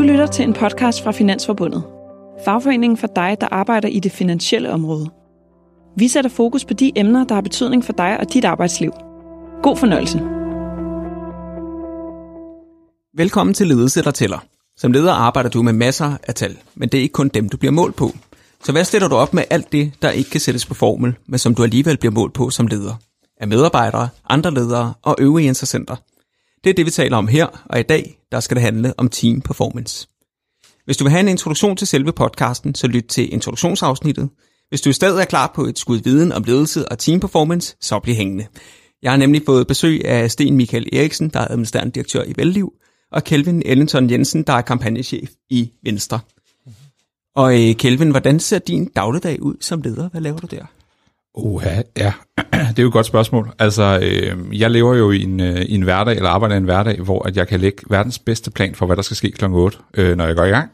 Du lytter til en podcast fra Finansforbundet. Fagforeningen for dig, der arbejder i det finansielle område. Vi sætter fokus på de emner, der har betydning for dig og dit arbejdsliv. God fornøjelse. Velkommen til Ledelse, der tæller. Som leder arbejder du med masser af tal, men det er ikke kun dem, du bliver målt på. Så hvad stiller du op med alt det, der ikke kan sættes på formel, men som du alligevel bliver målt på som leder? Af medarbejdere, andre ledere og øvrige interessenter. Det er det, vi taler om her, og i dag der skal det handle om team performance. Hvis du vil have en introduktion til selve podcasten, så lyt til introduktionsafsnittet. Hvis du i stedet er klar på et skud viden om ledelse og team performance, så bliv hængende. Jeg har nemlig fået besøg af Sten Michael Eriksen, der er administrerende direktør i Velliv, og Kelvin Ellington Jensen, der er kampagnechef i Venstre. Og øh, Kelvin, hvordan ser din dagligdag ud som leder? Hvad laver du der? Uha, ja, det er jo et godt spørgsmål. Altså, øh, jeg lever jo i en, øh, i en hverdag, eller arbejder i en hverdag, hvor at jeg kan lægge verdens bedste plan for, hvad der skal ske kl. 8, øh, når jeg går i gang,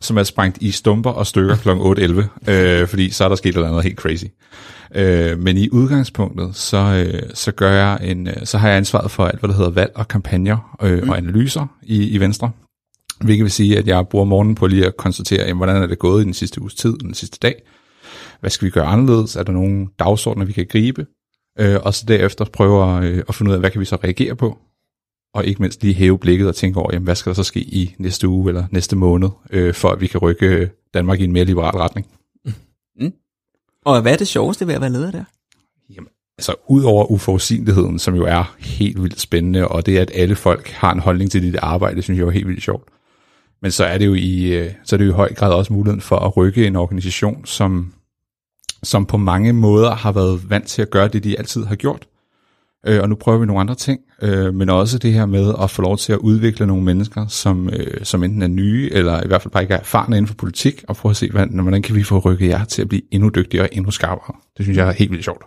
som er sprængt i stumper og stykker kl. 8.11, øh, fordi så er der sket noget andet helt crazy. Øh, men i udgangspunktet, så, øh, så, gør jeg en, øh, så har jeg ansvaret for alt, hvad der hedder valg og kampagner øh, mm. og analyser i, i Venstre. Hvilket vil sige, at jeg bruger morgenen på lige at konstatere, jamen, hvordan er det gået i den sidste uges tid, den sidste dag. Hvad skal vi gøre anderledes? Er der nogle dagsordner, vi kan gribe? Øh, og så derefter prøver øh, at finde ud af, hvad kan vi så reagere på? Og ikke mindst lige hæve blikket og tænke over, jamen, hvad skal der så ske i næste uge eller næste måned, øh, for at vi kan rykke Danmark i en mere liberal retning. Mm. Og hvad er det sjoveste ved at være leder der? Jamen, altså ud over uforudsigeligheden, som jo er helt vildt spændende, og det at alle folk har en holdning til dit arbejde, synes jeg er helt vildt sjovt. Men så er det jo i, øh, så er det jo i høj grad også muligheden for at rykke en organisation, som, som på mange måder har været vant til at gøre det, de altid har gjort. Øh, og nu prøver vi nogle andre ting, øh, men også det her med at få lov til at udvikle nogle mennesker, som, øh, som enten er nye, eller i hvert fald bare ikke er erfarne inden for politik, og prøve at se, hvordan, hvordan kan vi få rykket jer til at blive endnu dygtigere og endnu skarpere. Det synes jeg er helt vildt sjovt.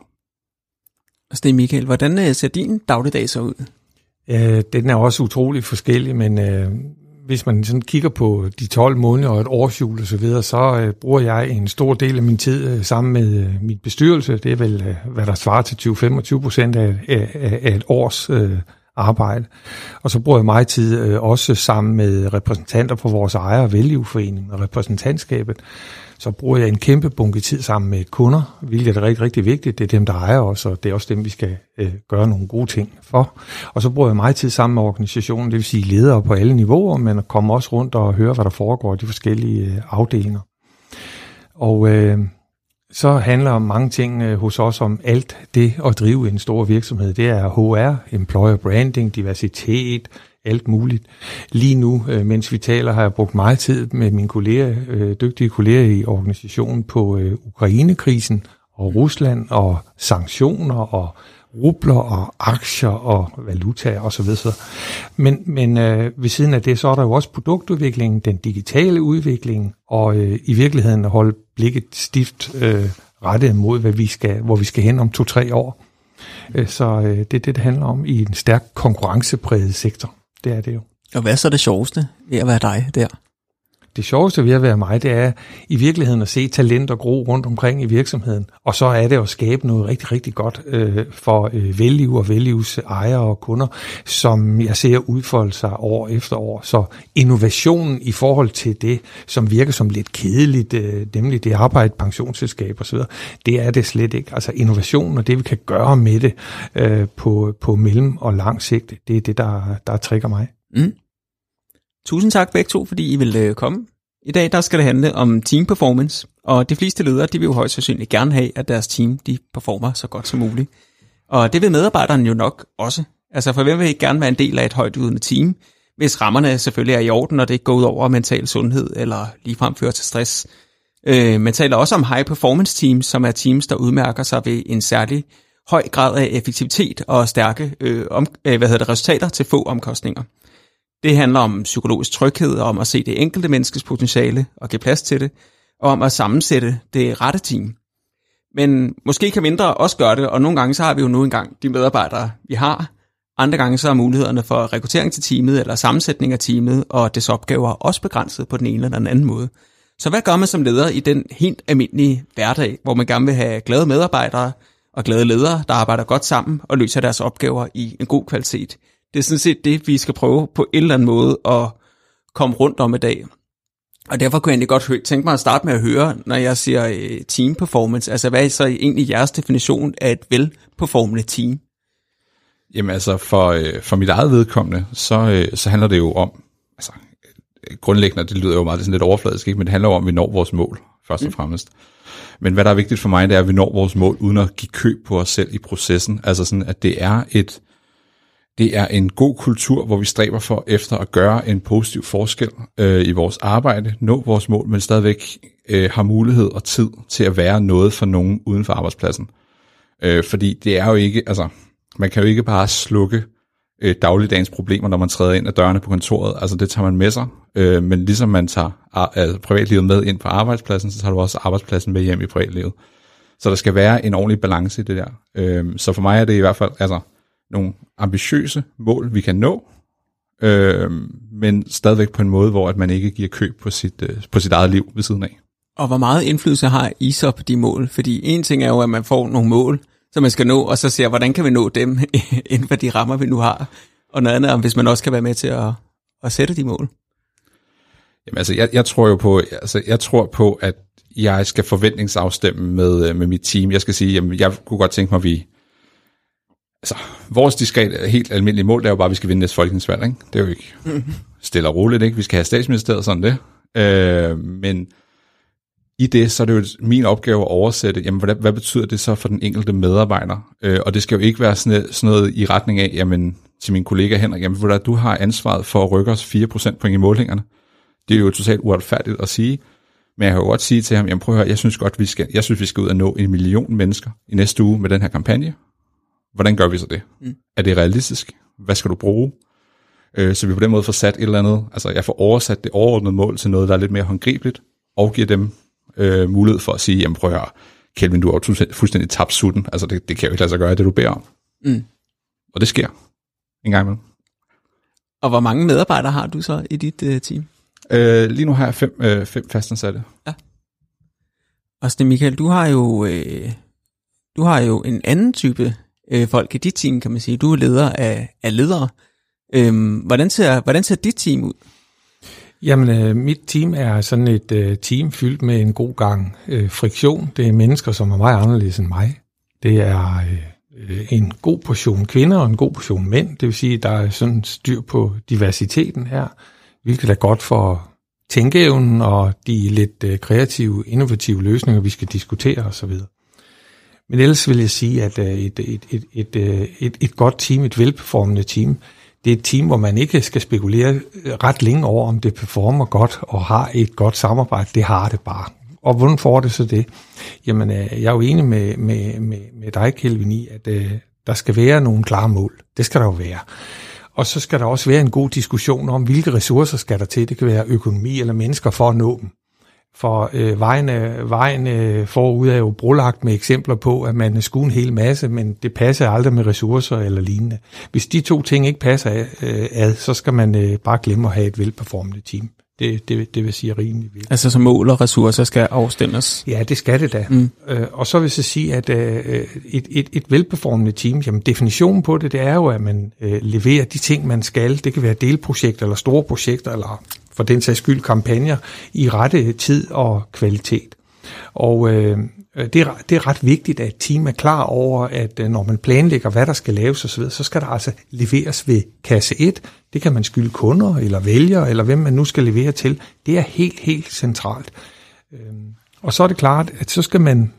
Sten Michael, hvordan ser din dagligdag så ud? Øh, den er også utrolig forskellig, men øh, hvis man sådan kigger på de 12 måneder og et årsjul og så videre, så øh, bruger jeg en stor del af min tid øh, sammen med øh, min bestyrelse. Det er vel, øh, hvad der svarer til 20-25 procent af, af, af et års øh, arbejde. Og så bruger jeg meget tid øh, også sammen med repræsentanter for vores ejer- og vælgeforening og repræsentantskabet så bruger jeg en kæmpe bunke tid sammen med kunder, hvilket er rigtig, rigtig vigtigt. Det er dem, der ejer os, og det er også dem, vi skal øh, gøre nogle gode ting for. Og så bruger jeg meget tid sammen med organisationen, det vil sige ledere på alle niveauer, men kommer også rundt og høre, hvad der foregår i de forskellige øh, afdelinger. Og øh, så handler mange ting øh, hos os om alt det at drive en stor virksomhed. Det er HR, employer branding, diversitet, alt muligt. Lige nu, øh, mens vi taler, har jeg brugt meget tid med mine kolleger, øh, dygtige kolleger i organisationen på øh, Ukrainekrisen og Rusland og sanktioner og rubler og aktier og valuta og så videre. Men, men øh, ved siden af det, så er der jo også produktudviklingen, den digitale udvikling, og øh, i virkeligheden at holde blikket stift øh, rettet mod, hvad vi skal, hvor vi skal hen om to-tre år. Øh, så øh, det er det, det handler om i en stærk konkurrencepræget sektor. Det er det jo. Og hvad er så det sjoveste ved at være dig der? Det sjoveste ved at være mig, det er i virkeligheden at se talent og gro rundt omkring i virksomheden. Og så er det at skabe noget rigtig, rigtig godt øh, for øh, velliv og Veliv's ejere og kunder, som jeg ser udfolde sig år efter år. Så innovationen i forhold til det, som virker som lidt kedeligt, øh, nemlig det arbejde, pensionsselskab osv., det er det slet ikke. Altså innovationen og det, vi kan gøre med det øh, på, på mellem og lang sigt, det er det, der, der trigger mig. Mm. Tusind tak begge to, fordi I vil øh, komme. I dag der skal det handle om team performance, og de fleste ledere de vil jo højst sandsynligt gerne have, at deres team de performer så godt som muligt. Og det vil medarbejderne jo nok også. Altså for hvem vil ikke gerne være en del af et højt udvidende team, hvis rammerne selvfølgelig er i orden, og det ikke går ud over mental sundhed eller ligefrem fører til stress. Øh, man taler også om high performance teams, som er teams, der udmærker sig ved en særlig høj grad af effektivitet og stærke øh, om, øh, hvad hedder det, resultater til få omkostninger. Det handler om psykologisk tryghed, og om at se det enkelte menneskes potentiale og give plads til det, og om at sammensætte det rette team. Men måske kan mindre også gøre det, og nogle gange så har vi jo nu engang de medarbejdere, vi har. Andre gange så er mulighederne for rekruttering til teamet eller sammensætning af teamet og dets opgaver også begrænset på den ene eller den anden måde. Så hvad gør man som leder i den helt almindelige hverdag, hvor man gerne vil have glade medarbejdere og glade ledere, der arbejder godt sammen og løser deres opgaver i en god kvalitet? Det er sådan set det, vi skal prøve på en eller anden måde at komme rundt om i dag. Og derfor kunne jeg egentlig godt tænke mig at starte med at høre, når jeg siger øh, team performance, altså hvad er så egentlig jeres definition af et velperformende team? Jamen altså, for, øh, for mit eget vedkommende, så, øh, så handler det jo om, altså grundlæggende, det lyder jo meget sådan lidt overfladisk, ikke? men det handler jo om, at vi når vores mål, først og fremmest. Men hvad der er vigtigt for mig, det er, at vi når vores mål, uden at give køb på os selv i processen. Altså sådan, at det er et, det er en god kultur, hvor vi stræber for efter at gøre en positiv forskel øh, i vores arbejde, nå vores mål, men stadigvæk øh, har mulighed og tid til at være noget for nogen uden for arbejdspladsen. Øh, fordi det er jo ikke, altså, man kan jo ikke bare slukke øh, dagligdagens problemer, når man træder ind ad dørene på kontoret. Altså det tager man med sig. Øh, men ligesom man tager altså, privatlivet med ind på arbejdspladsen, så tager du også arbejdspladsen med hjem i privatlivet. Så der skal være en ordentlig balance i det der. Øh, så for mig er det i hvert fald altså, nogle ambitiøse mål, vi kan nå, øh, men stadigvæk på en måde, hvor at man ikke giver køb på sit, øh, på sit eget liv ved siden af. Og hvor meget indflydelse har I så på de mål? Fordi en ting er jo, at man får nogle mål, som man skal nå, og så ser, hvordan kan vi nå dem inden for de rammer, vi nu har. Og noget andet hvis man også kan være med til at, at sætte de mål. Jamen altså, jeg, jeg tror jo på, altså, jeg tror på, at jeg skal forventningsafstemme med, øh, med mit team. Jeg skal sige, jamen, jeg kunne godt tænke mig, at vi, altså, vores diskret, helt almindelige mål, det er jo bare, at vi skal vinde næste folketingsvalg, ikke? Det er jo ikke stille og roligt, ikke? Vi skal have statsministeriet, sådan det. Øh, men i det, så er det jo min opgave at oversætte, jamen, hvad, hvad betyder det så for den enkelte medarbejder? Øh, og det skal jo ikke være sådan, sådan noget i retning af, jamen, til min kollega Henrik, jamen, du, du har ansvaret for at rykke os 4% point i målingerne. Det er jo totalt uretfærdigt at sige. Men jeg kan jo godt sige til ham, jamen prøv at høre, jeg synes godt, vi skal, jeg synes, vi skal ud og nå en million mennesker i næste uge med den her kampagne. Hvordan gør vi så det? Mm. Er det realistisk? Hvad skal du bruge? Øh, så vi på den måde får sat et eller andet, altså jeg får oversat det overordnede mål til noget, der er lidt mere håndgribeligt, og giver dem øh, mulighed for at sige, jamen prøv at høre, Kelvin, du har jo fuldstændig tabt sutten, altså det, det kan jo ikke lade sig gøre, det du beder om. Mm. Og det sker en gang imellem. Og hvor mange medarbejdere har du så i dit øh, team? Øh, lige nu har jeg fem, øh, fem fastansatte. Ja. Og Sten Michael, du har jo, øh, du har jo en anden type øh, folk i dit team, kan man sige. Du er leder af, af ledere. Øhm, hvordan, ser, hvordan ser dit team ud? Jamen, øh, mit team er sådan et øh, team fyldt med en god gang øh, friktion. Det er mennesker, som er meget anderledes end mig. Det er øh, en god portion kvinder og en god portion mænd. Det vil sige, at der er sådan styr på diversiteten her, hvilket er godt for tænkeevnen og de lidt øh, kreative, innovative løsninger, vi skal diskutere osv. Men ellers vil jeg sige, at øh, et, et, et, et, øh, et, et godt team, et velperformende team, det er et team, hvor man ikke skal spekulere øh, ret længe over, om det performer godt og har et godt samarbejde. Det har det bare. Og hvordan får det så det? Jamen, jeg er jo enig med, med, med, med dig, Kelvin, i, at øh, der skal være nogle klare mål. Det skal der jo være. Og så skal der også være en god diskussion om, hvilke ressourcer skal der til. Det kan være økonomi eller mennesker for at nå dem. For øh, vejen, vejen øh, forud er jo brolagt med eksempler på, at man skulle en hel masse, men det passer aldrig med ressourcer eller lignende. Hvis de to ting ikke passer øh, ad, så skal man øh, bare glemme at have et velperformende team. Det, det, det vil sige rimelig vildt. Altså så mål og ressourcer skal afstemmes? Ja, det skal det da. Mm. Øh, og så vil jeg sige, at øh, et, et, et velperformende team, jamen definitionen på det, det er jo, at man øh, leverer de ting, man skal. Det kan være delprojekter eller store projekter, eller for den sags skyld kampagner, i rette tid og kvalitet. Og øh, det, er, det er ret vigtigt, at et team er klar over, at øh, når man planlægger, hvad der skal laves osv., så skal der altså leveres ved kasse 1. Det kan man skylde kunder eller vælgere, eller hvem man nu skal levere til. Det er helt, helt centralt. Øh, og så er det klart, at så skal man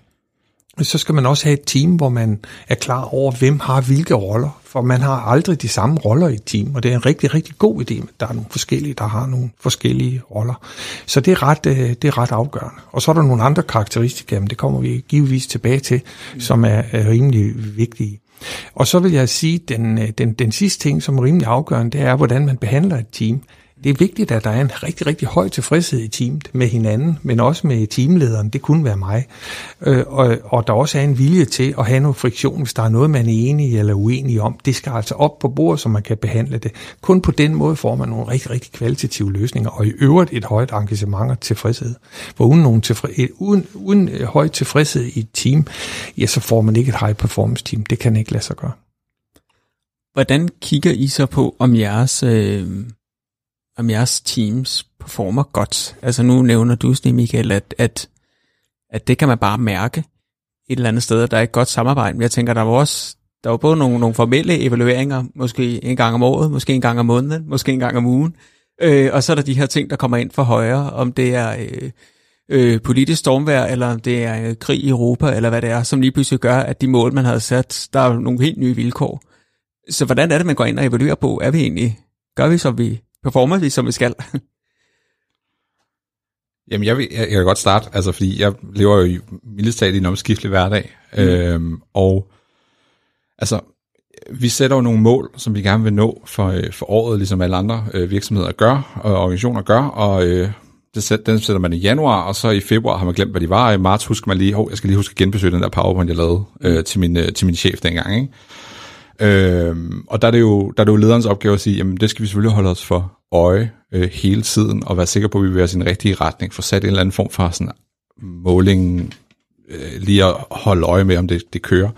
så skal man også have et team, hvor man er klar over, hvem har hvilke roller. For man har aldrig de samme roller i et team, og det er en rigtig, rigtig god idé. Der er nogle forskellige, der har nogle forskellige roller. Så det er ret, øh, det er ret afgørende. Og så er der nogle andre karakteristika, men det kommer vi givetvis tilbage til, som er, er rimelig vigtige. Og så vil jeg sige, at den, øh, den, den sidste ting, som er rimelig afgørende, det er, hvordan man behandler et team det er vigtigt, at der er en rigtig, rigtig høj tilfredshed i teamet med hinanden, men også med teamlederen. Det kunne være mig. Øh, og, og der også er en vilje til at have noget friktion, hvis der er noget, man er enig eller uenig om. Det skal altså op på bordet, så man kan behandle det. Kun på den måde får man nogle rigtig, rigtig kvalitative løsninger, og i øvrigt et højt engagement og tilfredshed. For uden, nogen tilfred, uden, uden høj tilfredshed i et team, ja, så får man ikke et high performance team. Det kan ikke lade sig gøre. Hvordan kigger I så på, om jeres... Øh om jeres teams performer godt. Altså nu nævner du, Stig Michael, at, at, at det kan man bare mærke et eller andet sted, at der er et godt samarbejde. Men jeg tænker, der var også der var både nogle, nogle formelle evalueringer, måske en gang om året, måske en gang om måneden, måske en gang om ugen. Øh, og så er der de her ting, der kommer ind for højre, om det er øh, øh, politisk stormvær, eller om det er øh, krig i Europa, eller hvad det er, som lige pludselig gør, at de mål, man havde sat, der er nogle helt nye vilkår. Så hvordan er det, man går ind og evaluerer på? Er vi egentlig, gør vi, som vi performer vi, som vi skal? Jamen, jeg, vil, jeg, jeg kan godt starte, altså, fordi jeg lever jo i mildest i en omskiftelig hverdag, mm. øhm, og altså, vi sætter jo nogle mål, som vi gerne vil nå for, øh, for året, ligesom alle andre øh, virksomheder gør, og organisationer gør, og øh, det sæt, den sætter man i januar, og så i februar har man glemt, hvad de var, og i marts husker man lige, oh, jeg skal lige huske at genbesøge den der PowerPoint, jeg lavede øh, til, min, øh, til min chef dengang, ikke? Øhm, og der er, det jo, der er det jo lederens opgave at sige, jamen det skal vi selvfølgelig holde os for øje øh, hele tiden, og være sikre på, at vi vil være i den rigtige retning, for sat en eller anden form for sådan måling, øh, lige at holde øje med, om det, det kører.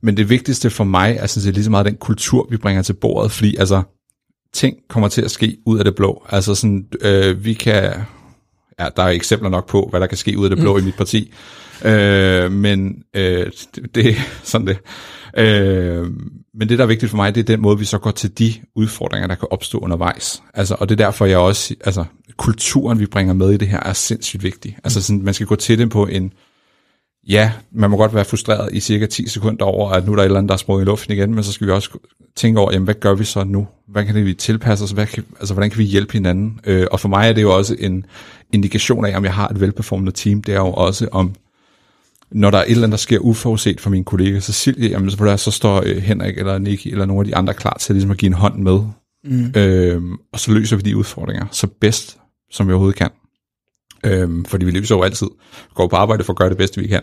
Men det vigtigste for mig er sådan set lige så meget den kultur, vi bringer til bordet, fordi altså, ting kommer til at ske ud af det blå. Altså sådan, øh, vi kan, ja, der er eksempler nok på, hvad der kan ske ud af det blå mm. i mit parti, øh, men øh, det, det er sådan det. Øh, men det, der er vigtigt for mig, det er den måde, vi så går til de udfordringer, der kan opstå undervejs. Altså, og det er derfor, jeg også, altså, kulturen, vi bringer med i det her, er sindssygt vigtig. Altså, sådan, man skal gå til det på en, ja, man må godt være frustreret i cirka 10 sekunder over, at nu er der et eller andet, der er sprunget i luften igen, men så skal vi også tænke over, jamen, hvad gør vi så nu? Hvad kan vi tilpasse os? Hvad kan, altså, hvordan kan vi hjælpe hinanden? Øh, og for mig er det jo også en indikation af, om jeg har et velperformende team. Det er jo også, om når der er et eller andet, der sker uforudset for min kollega Cecilie, jamen, så, der, så står øh, Henrik eller Nicky eller nogle af de andre klar til ligesom at give en hånd med. Mm. Øhm, og så løser vi de udfordringer så bedst, som vi overhovedet kan. Øhm, fordi vi løser jo altid. Vi går på arbejde for at gøre det bedste, vi kan.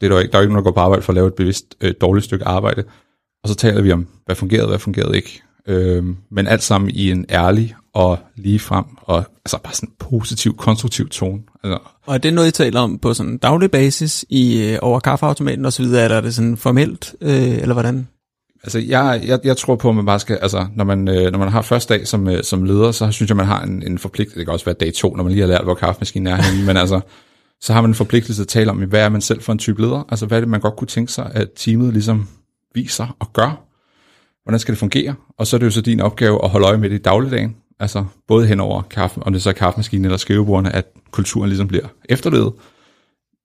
Det er der, ikke, der er ikke nogen, der går på arbejde for at lave et bevidst øh, dårligt stykke arbejde. Og så taler vi om, hvad fungerede, hvad fungerede ikke. Øhm, men alt sammen i en ærlig og lige frem, og altså bare sådan en positiv, konstruktiv tone. Altså. Og er det noget, I taler om på sådan en daglig basis i, øh, over kaffeautomaten og så videre, eller er det sådan formelt, øh, eller hvordan? Altså, jeg, jeg, jeg tror på, at man bare skal, altså, når man, øh, når man har første dag som, øh, som leder, så synes jeg, man har en, en forpligtelse, det kan også være dag to, når man lige har lært, hvor kaffemaskinen er henne, men altså, så har man en forpligtelse at tale om, hvad er man selv for en type leder? Altså, hvad er det, man godt kunne tænke sig, at teamet ligesom viser og gør? Hvordan skal det fungere? Og så er det jo så din opgave at holde øje med det i dagligdagen, altså både hen over kaffe, om det så er kaffemaskinen eller skrivebordene, at kulturen ligesom bliver efterlevet,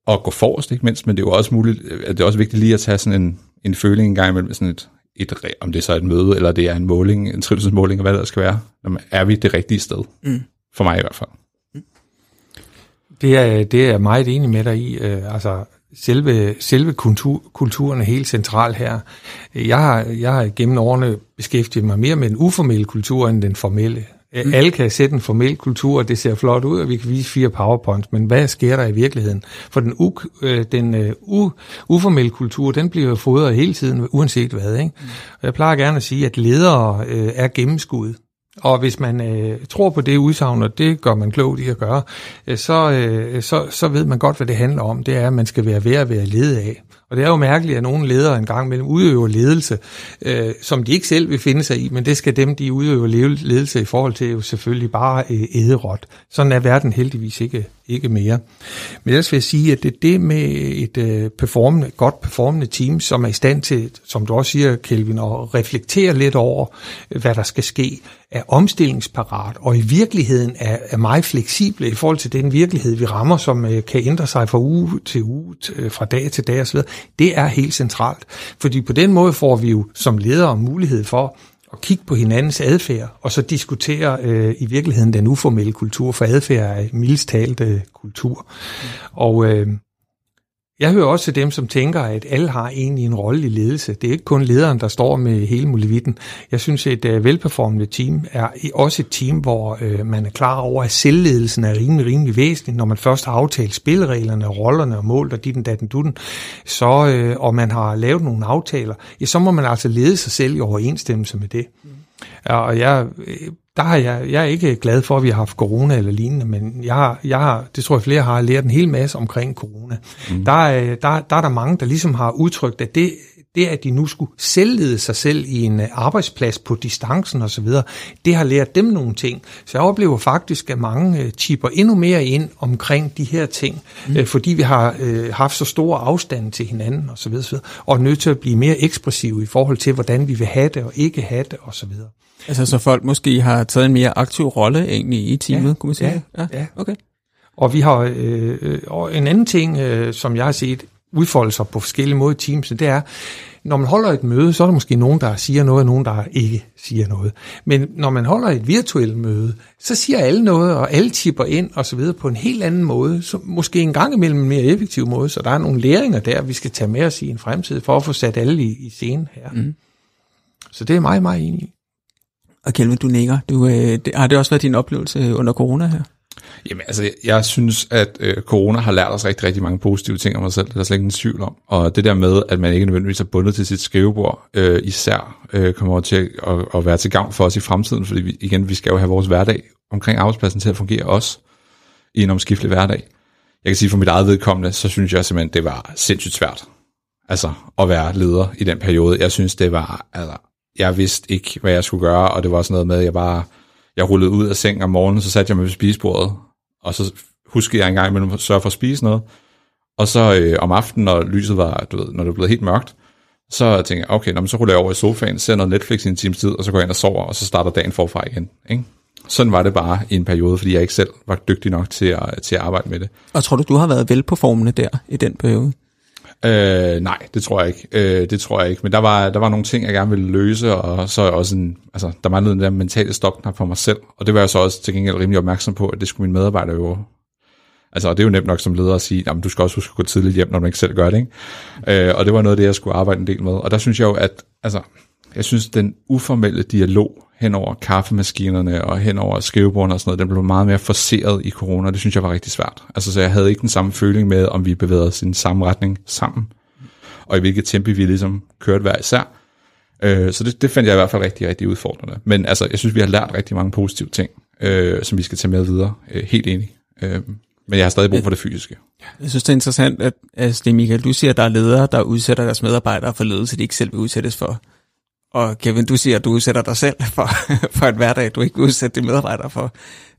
og gå forrest, ikke mindst, men det er jo også muligt, at det er også vigtigt lige at tage sådan en, en føling en gang imellem, sådan et, et, om det er så et møde, eller det er en måling, en trivselsmåling, hvad der skal være. Jamen, er vi det rigtige sted? Mm. For mig i hvert fald. Det er, det er meget enig med dig i. Øh, altså, selve, selve kultur, kulturen er helt central her. Jeg har, jeg har gennem årene beskæftiget mig mere med den uformelle kultur end den formelle. Mm. Alle kan sætte en formel kultur, og det ser flot ud, og vi kan vise fire powerpoints, men hvad sker der i virkeligheden? For den, u, øh, den øh, u, uformelle kultur, den bliver jo fodret hele tiden, uanset hvad. Ikke? Mm. Og jeg plejer gerne at sige, at ledere øh, er gennemskuddet. Og hvis man øh, tror på det udsagn, og det gør man klogt i at gøre, øh, så, øh, så, så ved man godt, hvad det handler om. Det er, at man skal være ved at være ledet af. Og det er jo mærkeligt, at nogle ledere engang mellem udøver ledelse, øh, som de ikke selv vil finde sig i, men det skal dem, de udøver ledelse i forhold til, jo selvfølgelig bare øh. Sådan er verden heldigvis ikke, ikke mere. Men ellers vil jeg sige, at det er det med et øh, performende, godt performende team, som er i stand til, som du også siger, Kelvin, at reflektere lidt over, hvad der skal ske, er omstillingsparat, og i virkeligheden er, er meget fleksible i forhold til den virkelighed, vi rammer, som øh, kan ændre sig fra uge til uge, øh, fra dag til dag osv. Det er helt centralt, fordi på den måde får vi jo som ledere mulighed for at kigge på hinandens adfærd, og så diskutere øh, i virkeligheden den uformelle kultur, for adfærd er mildest talt øh, kultur. Og øh, jeg hører også til dem, som tænker, at alle har egentlig en rolle i ledelse. Det er ikke kun lederen, der står med hele muligheden. Jeg synes, at et uh, velperformende team er også et team, hvor øh, man er klar over, at selvledelsen er rimelig, rimelig væsentlig. Når man først har aftalt spillereglerne, rollerne og mål, og dit den datten dutten, så, øh, og man har lavet nogle aftaler, ja, så må man altså lede sig selv i overensstemmelse med det. Mm. Og jeg der har jeg, jeg er ikke glad for, at vi har haft corona eller lignende, men jeg har, jeg har, det tror jeg flere har lært en hel masse omkring corona. Mm. Der, er, der, der er der mange, der ligesom har udtrykt, at det, det at de nu skulle selvlede sig selv i en øh, arbejdsplads på distancen osv., det har lært dem nogle ting. Så jeg oplever faktisk, at mange øh, chipper endnu mere ind omkring de her ting, mm. øh, fordi vi har øh, haft så store afstande til hinanden osv., og, og er nødt til at blive mere ekspressive i forhold til, hvordan vi vil have det og ikke have det osv. Altså så folk måske har taget en mere aktiv rolle egentlig i teamet, Ja, kunne man sige? ja, det? ja. Okay. Og vi har øh, og en anden ting, øh, som jeg har set udfolde sig på forskellige måder i Teams, det er, når man holder et møde, så er der måske nogen, der siger noget, og nogen, der ikke siger noget. Men når man holder et virtuelt møde, så siger alle noget, og alle tipper ind og så videre på en helt anden måde, så måske en gang imellem en mere effektiv måde, så der er nogle læringer der, vi skal tage med os i en fremtid, for at få sat alle i, i scenen her. Mm. Så det er meget, meget enig i. Og Kelvin, du nikker. Du, øh, det, har det også været din oplevelse under corona her? Jamen altså, jeg- synes, at øh, corona har lært os rigtig, rigtig mange positive ting om os selv. Det er der slet ingen tvivl om. Og det der med, at man ikke nødvendigvis er bundet til sit skrivebord, øh, især øh, kommer til til at, at være til gavn for os i fremtiden, fordi vi, igen, vi skal jo have vores hverdag omkring arbejdspladsen til at fungere også i en omskiftelig hverdag. Jeg kan sige for mit eget vedkommende, så synes jeg simpelthen, det var sindssygt svært. Altså at være leder i den periode. Jeg synes, det var, altså, jeg vidste ikke, hvad jeg skulle gøre, og det var sådan noget med, at jeg bare, jeg rullede ud af sengen om morgenen, så satte jeg mig ved spisebordet, og så huskede jeg engang imellem at sørge for at spise noget. Og så øh, om aftenen, når lyset var, du ved, når det blev helt mørkt, så tænkte jeg, okay, nå, men så ruller jeg over i sofaen, ser noget Netflix i en times tid, og så går jeg ind og sover, og så starter dagen forfra igen. Ikke? Sådan var det bare i en periode, fordi jeg ikke selv var dygtig nok til at, til at arbejde med det. Og tror du, du har været velperformende der i den periode? Øh, nej, det tror jeg ikke. Øh, det tror jeg ikke. Men der var, der var nogle ting, jeg gerne ville løse, og så også en, altså, der manglede den der mentale stopknap for mig selv. Og det var jeg så også til gengæld rimelig opmærksom på, at det skulle mine medarbejdere jo Altså, og det er jo nemt nok som leder at sige, at du skal også huske at gå tidligt hjem, når du ikke selv gør det. Ikke? Øh, og det var noget af det, jeg skulle arbejde en del med. Og der synes jeg jo, at altså, jeg synes, den uformelle dialog hen over kaffemaskinerne og hen over skrivebordene og sådan noget, den blev meget mere forceret i corona. Det synes jeg var rigtig svært. Altså, så jeg havde ikke den samme føling med, om vi bevægede os i den samme retning sammen, og i hvilket tempo vi ligesom kørte hver især. Øh, så det, det fandt jeg i hvert fald rigtig, rigtig udfordrende. Men altså, jeg synes, vi har lært rigtig mange positive ting, øh, som vi skal tage med videre. Øh, helt enig. Øh, men jeg har stadig brug for det fysiske. Jeg synes, det er interessant, at altså, det er Michael, du siger, at der er ledere, der udsætter deres medarbejdere for ledelse, de ikke selv vil udsættes for. Og Kevin, du siger, at du udsætter dig selv for, for et hverdag, du ikke udsætter dine medarbejdere for.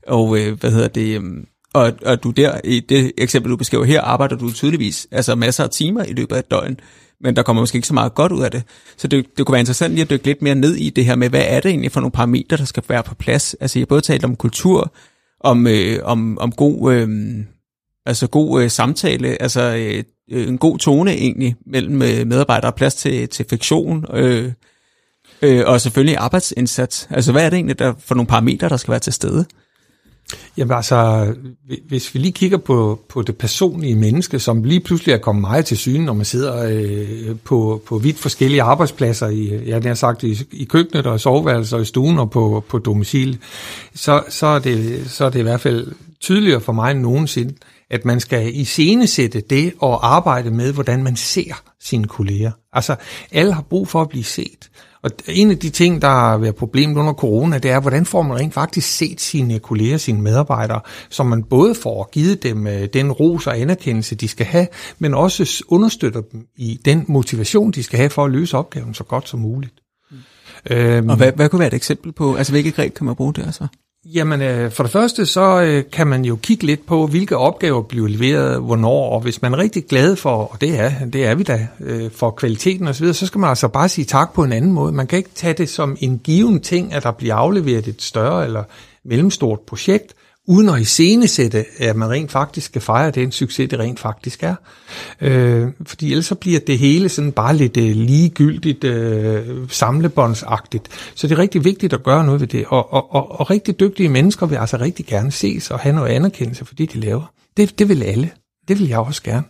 Og øh, hvad hedder det... Øhm, og, og du der, i det eksempel, du beskriver her, arbejder du tydeligvis altså masser af timer i løbet af et døgn, men der kommer måske ikke så meget godt ud af det. Så det, det kunne være interessant lige at dykke lidt mere ned i det her med, hvad er det egentlig for nogle parametre, der skal være på plads? Altså jeg har både talt om kultur, om, øh, om, om god, øh, altså god øh, samtale, altså øh, øh, en god tone egentlig mellem øh, medarbejdere, plads til, til fiktion, øh, øh, og selvfølgelig arbejdsindsats. Altså hvad er det egentlig der, for nogle parametre, der skal være til stede? Jamen altså, hvis vi lige kigger på, på det personlige menneske, som lige pludselig er kommet meget til syne, når man sidder øh, på, på vidt forskellige arbejdspladser, i, ja, det har sagt, i, i køkkenet og i soveværelser og i stuen og på, på domicil, så, så, er det, så er det i hvert fald tydeligere for mig end nogensinde, at man skal iscenesætte det og arbejde med, hvordan man ser sine kolleger. Altså, alle har brug for at blive set. Og en af de ting, der har været problemet under corona, det er, hvordan får man rent faktisk set sine kolleger, sine medarbejdere, så man både får givet dem øh, den ros og anerkendelse, de skal have, men også understøtter dem i den motivation, de skal have for at løse opgaven så godt som muligt. Øhm, og hvad, hvad kunne være et eksempel på, altså hvilke greb kan man bruge der så? Jamen, øh, for det første, så øh, kan man jo kigge lidt på, hvilke opgaver bliver leveret, hvornår, og hvis man er rigtig glad for, og det er, det er vi da, øh, for kvaliteten osv., så skal man altså bare sige tak på en anden måde. Man kan ikke tage det som en given ting, at der bliver afleveret et større eller mellemstort projekt, uden at iscenesætte, at man rent faktisk skal fejre den succes, det rent faktisk er. Øh, fordi ellers så bliver det hele sådan bare lidt øh, ligegyldigt, øh, samlebåndsagtigt. Så det er rigtig vigtigt at gøre noget ved det. Og, og, og, og rigtig dygtige mennesker vil altså rigtig gerne ses og have noget anerkendelse for det, de laver. Det, det vil alle. Det vil jeg også gerne.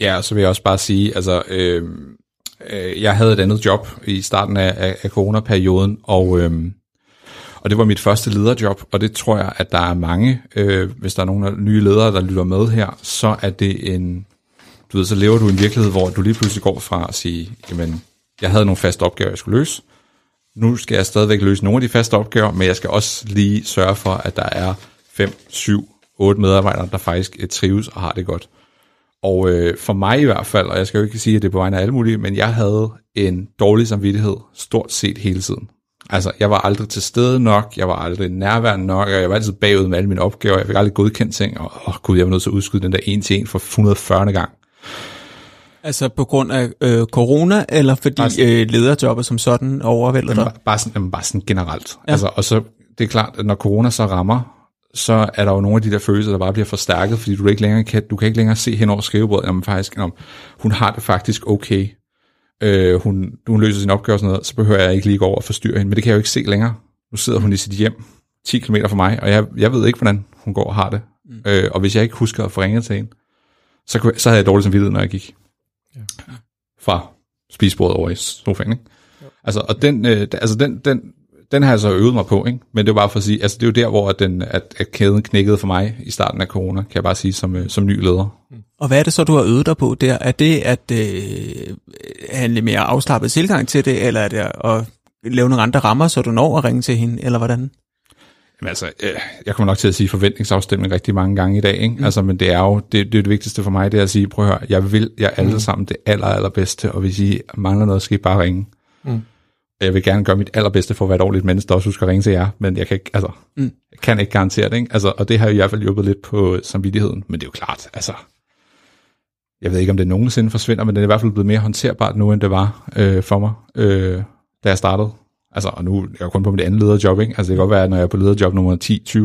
Ja, og så vil jeg også bare sige, altså, øh, øh, jeg havde et andet job i starten af, af, af coronaperioden, og, øh, og det var mit første lederjob, og det tror jeg, at der er mange, øh, hvis der er nogle nye ledere, der lytter med her, så er det en, du ved, så lever du i en virkelighed, hvor du lige pludselig går fra at sige, jamen, jeg havde nogle faste opgaver, jeg skulle løse, nu skal jeg stadigvæk løse nogle af de faste opgaver, men jeg skal også lige sørge for, at der er 5, 7, 8 medarbejdere, der faktisk øh, trives og har det godt. Og øh, for mig i hvert fald, og jeg skal jo ikke sige, at det er på vegne af alle mulige, men jeg havde en dårlig samvittighed stort set hele tiden. Altså, jeg var aldrig til stede nok, jeg var aldrig nærværende nok, og jeg var altid bagud med alle mine opgaver, jeg fik aldrig godkendt ting, og åh gud, jeg var nødt til at udskyde den der en til en for 140. gang. Altså på grund af øh, corona, eller fordi Bare- øh, lederjobbet som sådan overvælder Jamen, dig? bare, bare, sådan, jamen, bare sådan generelt. Ja. Altså, og så, det er klart, at når corona så rammer, så er der jo nogle af de der følelser, der bare bliver forstærket, fordi du ikke længere kan, du kan ikke længere se hen over skrivebordet, jamen faktisk, jamen, hun har det faktisk okay. Øh, hun, hun løser sin opgave og sådan noget, så behøver jeg ikke lige gå over og forstyrre hende, men det kan jeg jo ikke se længere. Nu sidder hun i sit hjem, 10 km fra mig, og jeg, jeg ved ikke, hvordan hun går og har det. Mm. Øh, og hvis jeg ikke husker at få ringet til hende, så, kunne, jeg- så havde jeg dårlig samvittighed, når jeg gik Ja. fra spisebordet over i sofaen. Ikke? Altså, og den, øh, altså den, den, den har jeg så øvet mig på, ikke? men det er jo bare for at sige, altså det er jo der, hvor at, den, at, at kæden knækkede for mig i starten af corona, kan jeg bare sige, som, øh, som ny leder. Og hvad er det så, du har øvet dig på der? Er det at øh, lidt mere afslappet tilgang til det, eller er det at lave nogle andre rammer, så du når at ringe til hende, eller hvordan? Jamen altså, øh, jeg kommer nok til at sige forventningsafstemning rigtig mange gange i dag, ikke? Mm. Altså, men det er jo det, det, er det vigtigste for mig, det er at sige, prøv at høre, jeg vil jer alle mm. sammen det aller, allerbedste, og hvis I mangler noget, skal I bare ringe. Mm. Jeg vil gerne gøre mit allerbedste for at være et ordentligt menneske, der også husker at ringe til jer, men jeg kan ikke, altså, Mm. jeg kan ikke garantere det, ikke? Altså, og det har i hvert fald hjulpet lidt på samvittigheden, men det er jo klart, altså, jeg ved ikke, om det nogensinde forsvinder, men det er i hvert fald blevet mere håndterbart nu, end det var øh, for mig, øh, da jeg startede. Altså, og nu er jeg kun på mit andet lederjob, ikke? Altså, det kan godt være, at når jeg er på lederjob nummer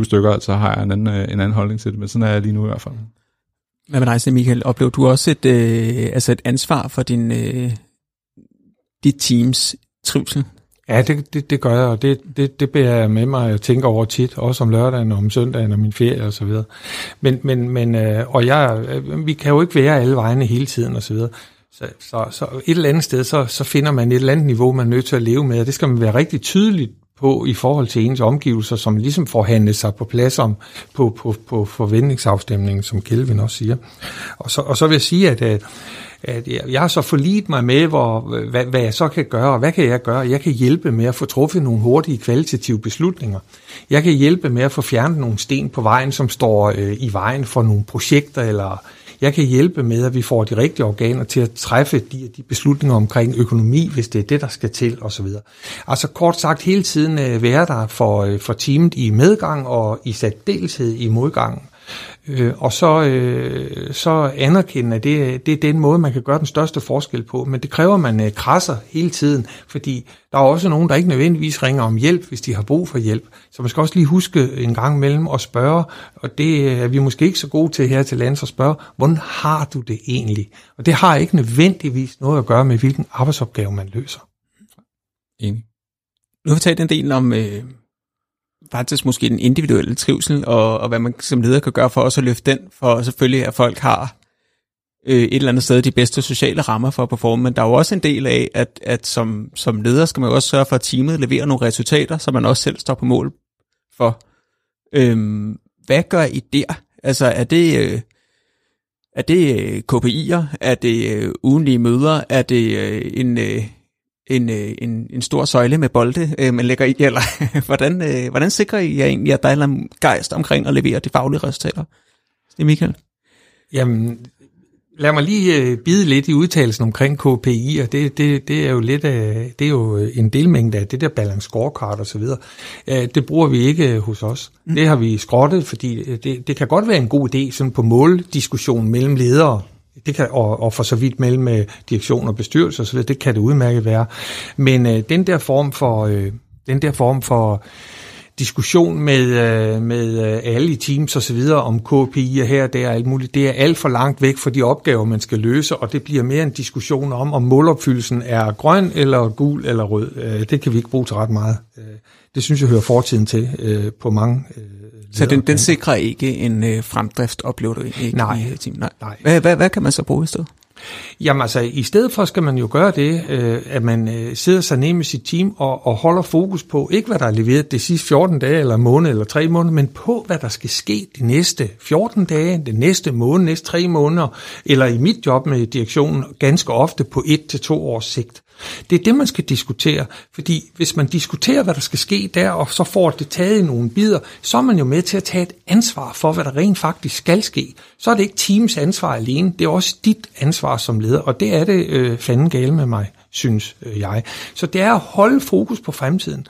10-20 stykker, så har jeg en anden, øh, en anden holdning til det, men sådan er jeg lige nu i hvert fald. Hvad med dig, så, Michael? Oplever du også et, øh, altså et ansvar for din, øh, dit teams trivsel? Ja, det, det, det gør jeg, og det, det, det bærer jeg med mig at tænker over tit, også om lørdagen og om søndagen og min ferie og så videre. Men, men, men øh, og jeg, øh, vi kan jo ikke være alle vegne hele tiden og så videre. Så, så, så et eller andet sted, så, så finder man et eller andet niveau, man er nødt til at leve med, og det skal man være rigtig tydeligt på i forhold til ens omgivelser, som ligesom får handlet sig på plads om på, på, på forventningsafstemningen, som Kelvin også siger. Og så, og så vil jeg sige, at, øh, at jeg, jeg har så forlidt mig med, hvor, hvad, hvad jeg så kan gøre, og hvad kan jeg gøre? Jeg kan hjælpe med at få truffet nogle hurtige kvalitative beslutninger. Jeg kan hjælpe med at få fjernet nogle sten på vejen, som står øh, i vejen for nogle projekter, eller jeg kan hjælpe med, at vi får de rigtige organer til at træffe de, de beslutninger omkring økonomi, hvis det er det, der skal til, osv. Altså kort sagt hele tiden øh, være der for, øh, for teamet i medgang og i særdeleshed i modgang. Øh, og så, øh, så anerkende, at det, det er den måde, man kan gøre den største forskel på. Men det kræver, at man øh, krasser hele tiden, fordi der er også nogen, der ikke nødvendigvis ringer om hjælp, hvis de har brug for hjælp. Så man skal også lige huske en gang imellem at spørge, og det øh, er vi måske ikke så gode til her til lands at spørge, hvordan har du det egentlig? Og det har ikke nødvendigvis noget at gøre med, hvilken arbejdsopgave man løser. Enig. Nu har vi talt en del om øh, faktisk måske den individuelle trivsel, og, og hvad man som leder kan gøre for også at løfte den, for selvfølgelig at folk har øh, et eller andet sted de bedste sociale rammer for at performe, men der er jo også en del af, at, at som, som leder skal man jo også sørge for, at teamet leverer nogle resultater, som man også selv står på mål for. Øhm, hvad gør I der? Altså er det... Øh, er det øh, KPI'er? Er det øh, ugenlige møder? Er det øh, en, øh, en, øh, en, en stor søjle med bolde, øh, man lægger i? Eller hvordan, øh, hvordan sikrer I jer egentlig, at der er en gejst omkring at levere de faglige resultater? Det er Michael. Jamen, lad mig lige øh, bide lidt i udtalelsen omkring KPI, og det, det, det er jo lidt af, det er jo en delmængde af det der balance scorecard og så videre. Øh, det bruger vi ikke øh, hos os. Mm. Det har vi skrottet, fordi øh, det, det kan godt være en god idé sådan på måldiskussion mellem ledere, det kan, og, og for så vidt mellem øh, direktion og bestyrelse osv., så det kan det udmærket være. Men øh, den der form for, øh, den der form for diskussion med, øh, med øh, alle i teams og så videre om KPI'er her og der og alt muligt, det er alt for langt væk fra de opgaver, man skal løse, og det bliver mere en diskussion om, om målopfyldelsen er grøn eller gul eller rød. Øh, det kan vi ikke bruge til ret meget. Øh, det synes jeg hører fortiden til øh, på mange øh, så den, den sikrer ikke en øh, fremdrift, oplever du ikke Nej. i team? Nej. Nej. Hvad, hvad, hvad kan man så bruge i stedet? Jamen altså, i stedet for skal man jo gøre det, øh, at man øh, sidder sig ned med sit team og, og holder fokus på, ikke hvad der er leveret de sidste 14 dage, eller måned, eller tre måneder, men på, hvad der skal ske de næste 14 dage, den næste måned, næste tre måneder, eller i mit job med direktionen, ganske ofte på et til to års sigt. Det er det, man skal diskutere, fordi hvis man diskuterer, hvad der skal ske der, og så får det taget i nogle bidder, så er man jo med til at tage et ansvar for, hvad der rent faktisk skal ske. Så er det ikke teams ansvar alene, det er også dit ansvar som leder, og det er det øh, fanden gale med mig synes øh, jeg. Så det er at holde fokus på fremtiden.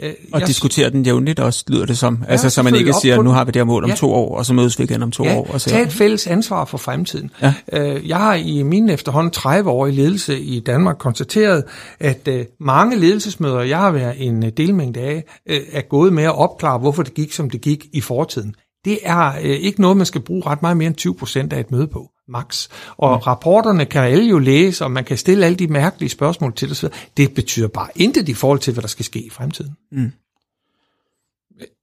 Øh, og jeg, diskutere den jævnligt også, lyder det som. Ja, altså, så man ikke siger, nu har vi det her mål om ja. to år, og så mødes vi igen om to ja, år. Og så, tag et fælles ansvar for fremtiden. Ja. Øh, jeg har i min efterhånden 30 år i ledelse i Danmark konstateret, at mange ledelsesmøder, jeg har været en delmængde af, er gået med at opklare, hvorfor det gik, som det gik i fortiden. Det er ikke noget, man skal bruge ret meget mere end 20 procent af et møde på max. Og mm. rapporterne kan alle jo læse, og man kan stille alle de mærkelige spørgsmål til det. Det betyder bare intet i forhold til, hvad der skal ske i fremtiden. Mm.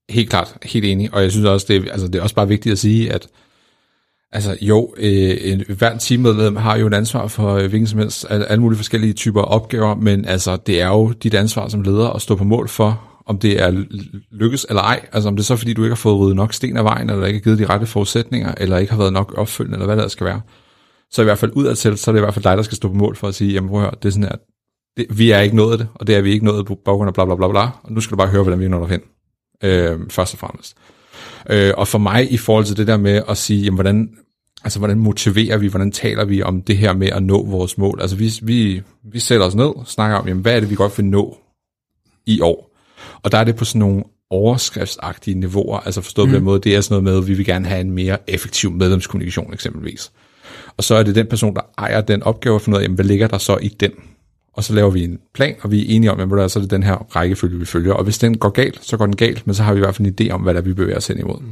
Helt klart, helt enig. Og jeg synes også, det er, altså, det er også bare vigtigt at sige, at Altså jo, øh, en, hvert teammedlem har jo et ansvar for øh, hvilken som helst, alle, alle mulige forskellige typer opgaver, men altså det er jo dit ansvar som leder at stå på mål for, om det er lykkes eller ej. Altså om det er så fordi, du ikke har fået ryddet nok sten af vejen, eller ikke har givet de rette forudsætninger, eller ikke har været nok opfølgende, eller hvad der skal være. Så i hvert fald udad til, så er det i hvert fald dig, der skal stå på mål for at sige, jamen prøv at høre, det er sådan her, det, vi er ikke nået det, og det er vi ikke nået på baggrund af bla bla bla bla, og nu skal du bare høre, hvordan vi når derhen, øh, først og fremmest. Øh, og for mig i forhold til det der med at sige, jamen hvordan, altså hvordan motiverer vi, hvordan taler vi om det her med at nå vores mål? Altså vi, vi, vi sætter os ned, snakker om, jamen hvad er det, vi godt vil nå i år? Og der er det på sådan nogle overskriftsagtige niveauer, altså forstået mm. på den måde, det er sådan noget med, at vi vil gerne have en mere effektiv medlemskommunikation eksempelvis. Og så er det den person, der ejer den opgave, at finde ud af, jamen, hvad ligger der så i den? Og så laver vi en plan, og vi er enige om, at så er det den her rækkefølge, vi følger. Og hvis den går galt, så går den galt, men så har vi i hvert fald en idé om, hvad der vi bevæger os hen imod. Mm.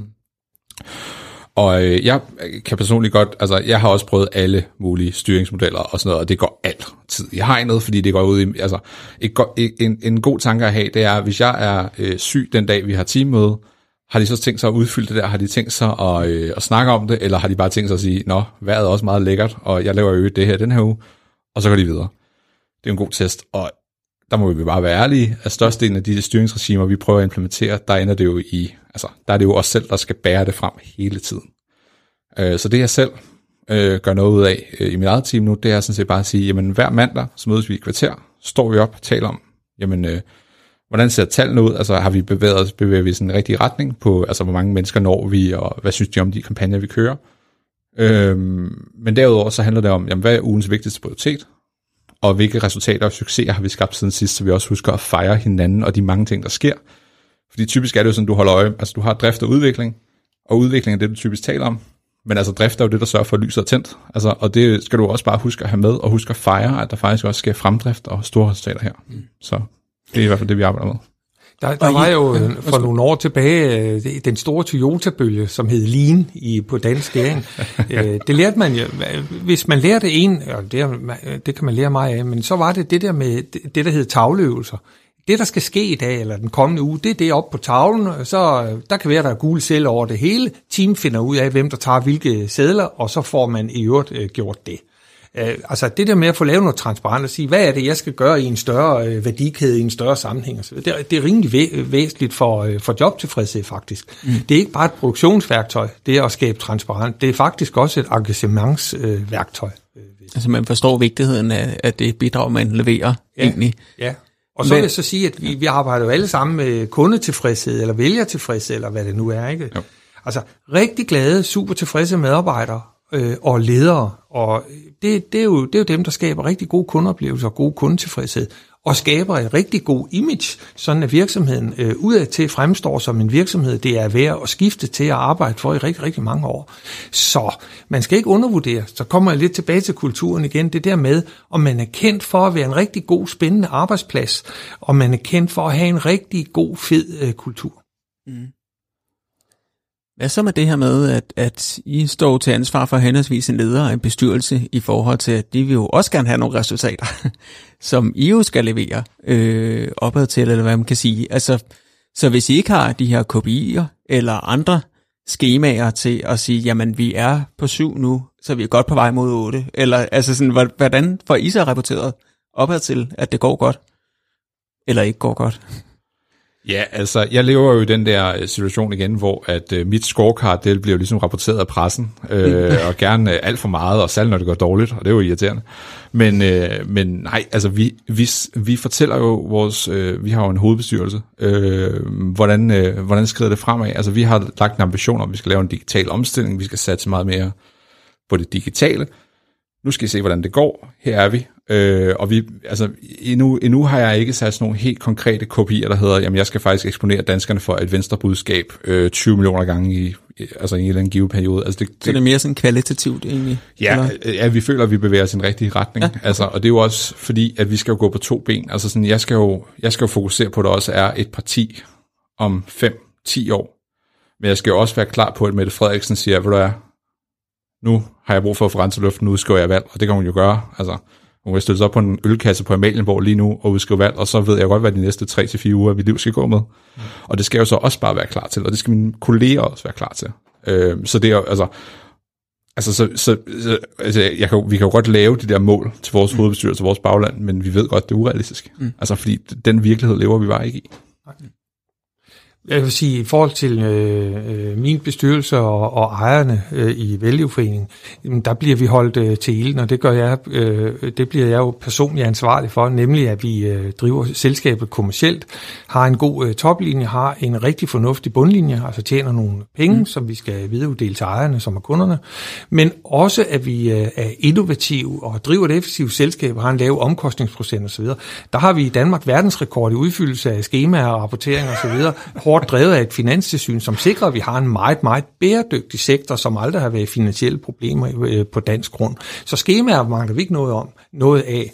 Og øh, jeg kan personligt godt, altså jeg har også prøvet alle mulige styringsmodeller og sådan noget, og det går altid i hegnet, fordi det går ud i, altså et, en, en god tanke at have, det er, hvis jeg er øh, syg den dag, vi har teammøde, har de så tænkt sig at udfylde det der? Har de tænkt sig at, øh, at snakke om det, eller har de bare tænkt sig at sige, nå, vejret er også meget lækkert, og jeg laver jo det her den her uge, og så går de videre. Det er en god test, og der må vi bare være ærlige, at størstedelen af de styringsregimer, vi prøver at implementere, der ender det jo i, altså, der er det jo os selv, der skal bære det frem hele tiden. Øh, så det jeg selv øh, gør noget ud af øh, i mit eget team nu, det er sådan set bare at sige, jamen hver mandag, så mødes vi i kvarter, står vi op og taler om, jamen øh, hvordan ser tallene ud, altså har vi bevæget os, bevæger vi sådan en rigtig retning på, altså hvor mange mennesker når vi, og hvad synes de om de kampagner, vi kører. Øhm, men derudover så handler det om, jamen, hvad er ugens vigtigste prioritet, og hvilke resultater og succeser har vi skabt siden sidst, så vi også husker at fejre hinanden og de mange ting, der sker. Fordi typisk er det jo sådan, du holder øje, altså du har drift og udvikling, og udvikling er det, du typisk taler om, men altså drift er jo det, der sørger for, at lyset er tændt. Altså, og det skal du også bare huske at have med, og huske at fejre, at der faktisk også sker fremdrift og store resultater her. Mm. Så det er i hvert fald det, vi arbejder med. Der, der var jo øh, for nogle år tilbage øh, den store Toyota-bølge, som hed Lean i, på dansk skæring. Øh, det lærte man jo, hvis man lærte en, og det, det kan man lære meget af, men så var det det der med det, der hed tavleøvelser. Det, der skal ske i dag, eller den kommende uge, det er det op på tavlen, så der kan være, der er gule sædler over det hele. Team finder ud af, hvem der tager hvilke sædler, og så får man i øvrigt øh, gjort det. Øh, altså det der med at få lavet noget transparent og sige, hvad er det, jeg skal gøre i en større øh, værdikæde, i en større sammenhæng. Så det, er, det er rimelig væ- væsentligt for, øh, for jobtilfredshed faktisk. Mm. Det er ikke bare et produktionsværktøj, det er at skabe transparent. Det er faktisk også et engagementsværktøj. Øh, altså man forstår vigtigheden af, af det bidrag, man leverer ja, egentlig. Ja, og så Men, vil jeg så sige, at vi, vi arbejder jo alle sammen med kundetilfredshed, eller vælgertilfredshed, eller hvad det nu er, ikke? Jo. Altså, rigtig glade, super tilfredse medarbejdere øh, og ledere, og det, det, er jo, det er jo dem, der skaber rigtig gode kundeoplevelser og god kundetilfredshed og skaber et rigtig god image, sådan at virksomheden øh, udad til fremstår som en virksomhed, det er værd at skifte til at arbejde for i rigtig, rigtig mange år. Så man skal ikke undervurdere, så kommer jeg lidt tilbage til kulturen igen, det der med, om man er kendt for at være en rigtig god, spændende arbejdsplads, og man er kendt for at have en rigtig god, fed øh, kultur. Mm. Hvad så med det her med, at, at I står til ansvar for henholdsvis en leder og en bestyrelse i forhold til, at de vil jo også gerne have nogle resultater, som I jo skal levere øh, opad til, eller hvad man kan sige. Altså, så hvis I ikke har de her KPI'er eller andre skemaer til at sige, jamen vi er på syv nu, så vi er godt på vej mod otte, eller altså sådan, hvordan får I så rapporteret opad til, at det går godt, eller ikke går godt? Ja, altså, jeg lever jo i den der øh, situation igen, hvor at øh, mit scorecard, det bliver jo ligesom rapporteret af pressen, øh, og gerne øh, alt for meget, og særligt når det går dårligt, og det er jo irriterende. Men, øh, men nej, altså, vi, vi, vi fortæller jo vores, øh, vi har jo en hovedbestyrelse, øh, hvordan, øh, hvordan skrider det fremad. Altså, vi har lagt en ambition om, at vi skal lave en digital omstilling, vi skal satse meget mere på det digitale. Nu skal I se, hvordan det går. Her er vi. Øh, og vi, altså, endnu, endnu har jeg ikke sat sådan nogle helt konkrete kopier, der hedder, jamen jeg skal faktisk eksponere danskerne for et venstrebudskab øh, 20 millioner gange i, altså i en eller anden givet periode. Altså det, det, Så det er mere sådan kvalitativt egentlig? Ja, ja, vi føler, at vi bevæger os i en rigtig retning. Ja, okay. altså, og det er jo også fordi, at vi skal jo gå på to ben. Altså sådan, jeg skal jo, jeg skal jo fokusere på, at der også er et parti om 5-10 år. Men jeg skal jo også være klar på, at Mette Frederiksen siger, hvor du er, nu har jeg brug for at få renset luften, nu udskriver jeg valg, og det kan hun jo gøre. Altså, hun kan stille sig op på en ølkasse på Amalienborg lige nu og udskrive valg, og så ved jeg godt, hvad de næste 3-4 uger af mit liv skal gå med. Mm. Og det skal jeg jo så også bare være klar til, og det skal mine kolleger også være klar til. Øh, så det er altså, altså, så, så, så, altså jeg kan, vi kan jo godt lave de der mål til vores mm. hovedbestyrelse, vores bagland, men vi ved godt, det er urealistisk. Mm. Altså, fordi den virkelighed lever vi bare ikke i. Okay. Jeg vil sige, i forhold til øh, øh, min bestyrelse og, og ejerne øh, i Vælgeforeningen, der bliver vi holdt øh, til ilden, og det, gør jeg, øh, det bliver jeg jo personligt ansvarlig for, nemlig at vi øh, driver selskabet kommercielt, har en god øh, toplinje, har en rigtig fornuftig bundlinje, altså tjener nogle penge, mm. som vi skal videreuddele til ejerne, som er kunderne, men også at vi øh, er innovative og driver et effektivt selskab og har en lav omkostningsprocent osv. Der har vi i Danmark verdensrekord i udfyldelse af skemaer og rapporteringer osv., hårdt drevet af et finanstilsyn, som sikrer, at vi har en meget, meget bæredygtig sektor, som aldrig har været finansielle problemer øh, på dansk grund. Så skemaer mangler vi ikke noget om, noget af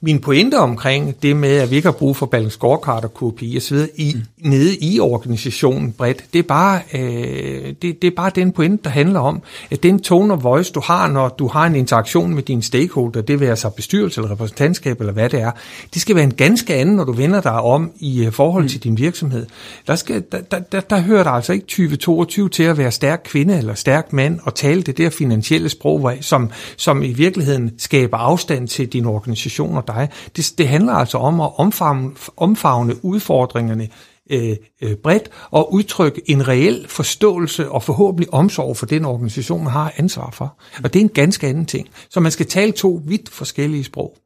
min pointe omkring det med, at vi ikke har brug for balance scorecard og KPI osv. I, mm. nede i organisationen bredt, det er, bare, øh, det, det er bare den pointe, der handler om, at den tone of voice, du har, når du har en interaktion med dine stakeholder, det vil altså bestyrelse eller repræsentantskab eller hvad det er, det skal være en ganske anden, når du vender dig om i uh, forhold mm. til din virksomhed. Der, skal, der, der, der, der hører der altså ikke 2022 til at være stærk kvinde eller stærk mand og tale det der finansielle sprog, som, som i virkeligheden skaber afstand til din organisation og dig. Det, det handler altså om at omfavne, omfavne udfordringerne øh, øh, bredt og udtrykke en reel forståelse og forhåbentlig omsorg for den organisation, man har ansvar for. Og det er en ganske anden ting. Så man skal tale to vidt forskellige sprog.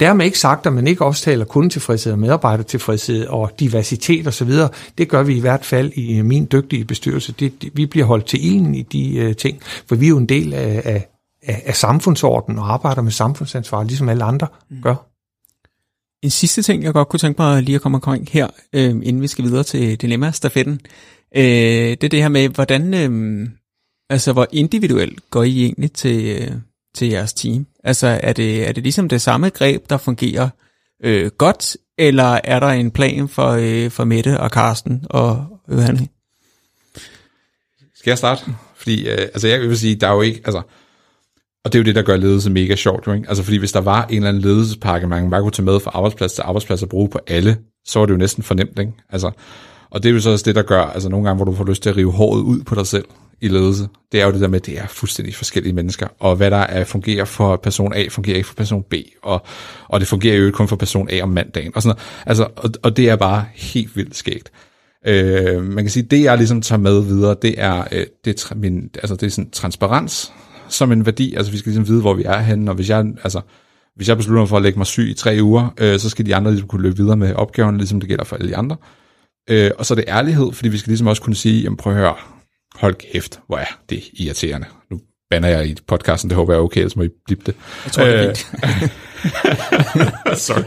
Dermed ikke sagt, at man ikke også taler kundetilfredshed og medarbejdertilfredshed og diversitet osv. Det gør vi i hvert fald i min dygtige bestyrelse. Det, det, vi bliver holdt til ilden i de uh, ting, for vi er jo en del af, af, af samfundsordenen og arbejder med samfundsansvar, ligesom alle andre mm. gør. En sidste ting, jeg godt kunne tænke mig lige at komme omkring her, øh, inden vi skal videre til dilemma-stafetten, øh, det er det her med, hvordan, øh, altså hvor individuelt går I egentlig til, øh, til jeres team? Altså er det, er det ligesom det samme greb, der fungerer øh, godt, eller er der en plan for, øh, for Mette og Karsten og Johanne? Skal jeg starte? Fordi, øh, altså jeg vil sige, der er jo ikke, altså, og det er jo det, der gør ledelse mega sjovt, jo, ikke? Altså fordi hvis der var en eller anden ledelsespakke, man bare kunne tage med fra arbejdsplads til arbejdsplads og bruge på alle, så var det jo næsten fornemt, ikke? Altså, og det er jo så også det, der gør, altså nogle gange, hvor du får lyst til at rive håret ud på dig selv i ledelse, det er jo det der med, at det er fuldstændig forskellige mennesker, og hvad der er, fungerer for person A, fungerer ikke for person B, og, og det fungerer jo ikke kun for person A om mandagen, og sådan noget. Altså, og, og det er bare helt vildt skægt. Øh, man kan sige, det jeg ligesom tager med videre, det er, øh, det, er, min, altså, det er sådan transparens, som en værdi. Altså vi skal ligesom vide, hvor vi er henne, og hvis jeg, altså, hvis jeg beslutter mig for at lægge mig syg i tre uger, øh, så skal de andre ligesom kunne løbe videre med opgaven, ligesom det gælder for alle de andre. Øh, og så er det ærlighed, fordi vi skal ligesom også kunne sige, jamen prøv at høre, hold kæft, hvor er det irriterende. Nu banner jeg i podcasten, det håber jeg er okay, ellers må I blippe det. Jeg tror, det er øh, Sorry.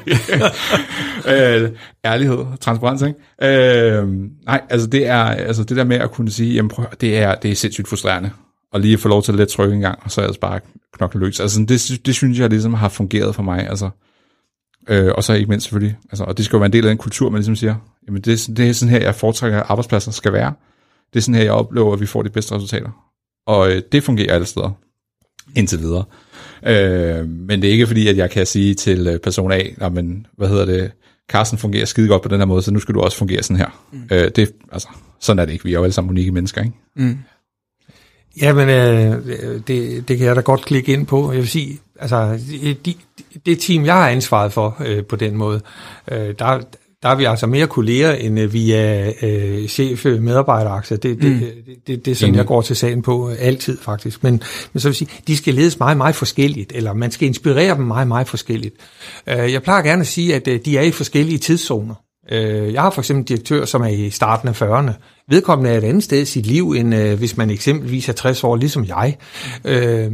øh, ærlighed, transparens, ikke? Øh, nej, altså det er altså det der med at kunne sige, jamen prøv, det er, det er sindssygt frustrerende og lige få lov til at let trykke en gang, og så ellers bare knokle løs. Altså det, det synes jeg ligesom har fungeret for mig, altså. Øh, og så ikke mindst selvfølgelig, altså, og det skal jo være en del af den kultur, man ligesom siger, jamen det, det er sådan her, jeg foretrækker, at arbejdspladser skal være. Det er sådan her, jeg oplever, at vi får de bedste resultater. Og øh, det fungerer alle steder, indtil videre. Øh, men det er ikke fordi, at jeg kan sige til øh, person A, men hvad hedder det, Carsten fungerer skide godt på den her måde, så nu skal du også fungere sådan her. Mm. Øh, det, altså, sådan er det ikke. Vi er jo alle sammen unikke mennesker, ikke? Mm. Jamen, øh, det, det kan jeg da godt klikke ind på. Jeg vil sige, altså, de, det team, jeg har ansvaret for øh, på den måde, øh, der, der er vi altså mere kolleger, end øh, vi er øh, chef-medarbejderaktier. Det, det, mm. det, det, det er sådan, jeg går til sagen på øh, altid faktisk. Men, men så vil sige, de skal ledes meget, meget forskelligt, eller man skal inspirere dem meget, meget forskelligt. Øh, jeg plejer gerne at sige, at øh, de er i forskellige tidszoner. Øh, jeg har for eksempel en direktør, som er i starten af 40'erne. Vedkommende er et andet sted i sit liv, end øh, hvis man eksempelvis er 60 år, ligesom jeg. Øh,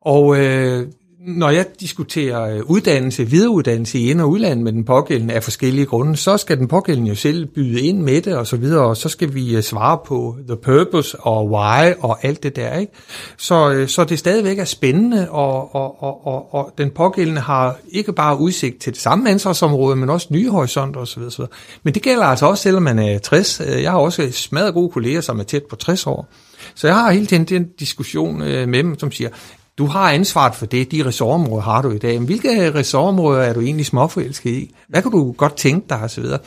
og øh, når jeg diskuterer øh, uddannelse, videreuddannelse i ind- og udland med den pågældende af forskellige grunde, så skal den pågældende jo selv byde ind med det og så videre, og så skal vi øh, svare på the purpose og why og alt det der. Ikke? Så, øh, så det stadigvæk er spændende, og, og, og, og, og den pågældende har ikke bare udsigt til det samme ansvarsområde, men også nye horisonter osv. videre. Men det gælder altså også, selvom man er 60. Jeg har også smadret gode kolleger, som er tæt på 60 år. Så jeg har hele tiden den diskussion med dem, som siger, du har ansvaret for det, de ressortområder har du i dag. Men hvilke ressortområder er du egentlig småforelsket i? Hvad kan du godt tænke dig så videre?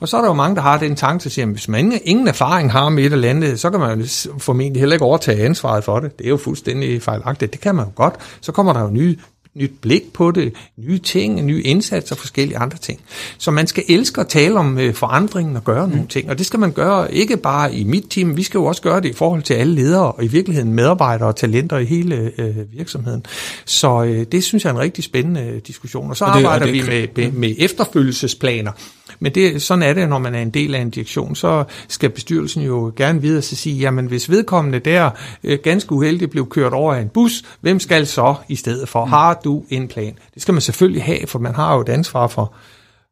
og så er der jo mange, der har den tanke, at sige, at hvis man ingen erfaring har med et eller andet, så kan man formentlig heller ikke overtage ansvaret for det. Det er jo fuldstændig fejlagtigt. Det kan man jo godt. Så kommer der jo nye nyt blik på det, nye ting, nye indsatser og forskellige andre ting. Så man skal elske at tale om øh, forandringen og gøre mm. nogle ting, og det skal man gøre ikke bare i mit team, vi skal jo også gøre det i forhold til alle ledere og i virkeligheden medarbejdere og talenter i hele øh, virksomheden. Så øh, det synes jeg er en rigtig spændende øh, diskussion. Og så og det, arbejder og det, vi med, med, med efterfølgelsesplaner. Men det, sådan er det, når man er en del af en direktion, så skal bestyrelsen jo gerne videre til at sige, jamen hvis vedkommende der øh, ganske uheldigt blev kørt over af en bus, hvem skal så i stedet for? Mm. Har du en plan? Det skal man selvfølgelig have, for man har jo et ansvar for,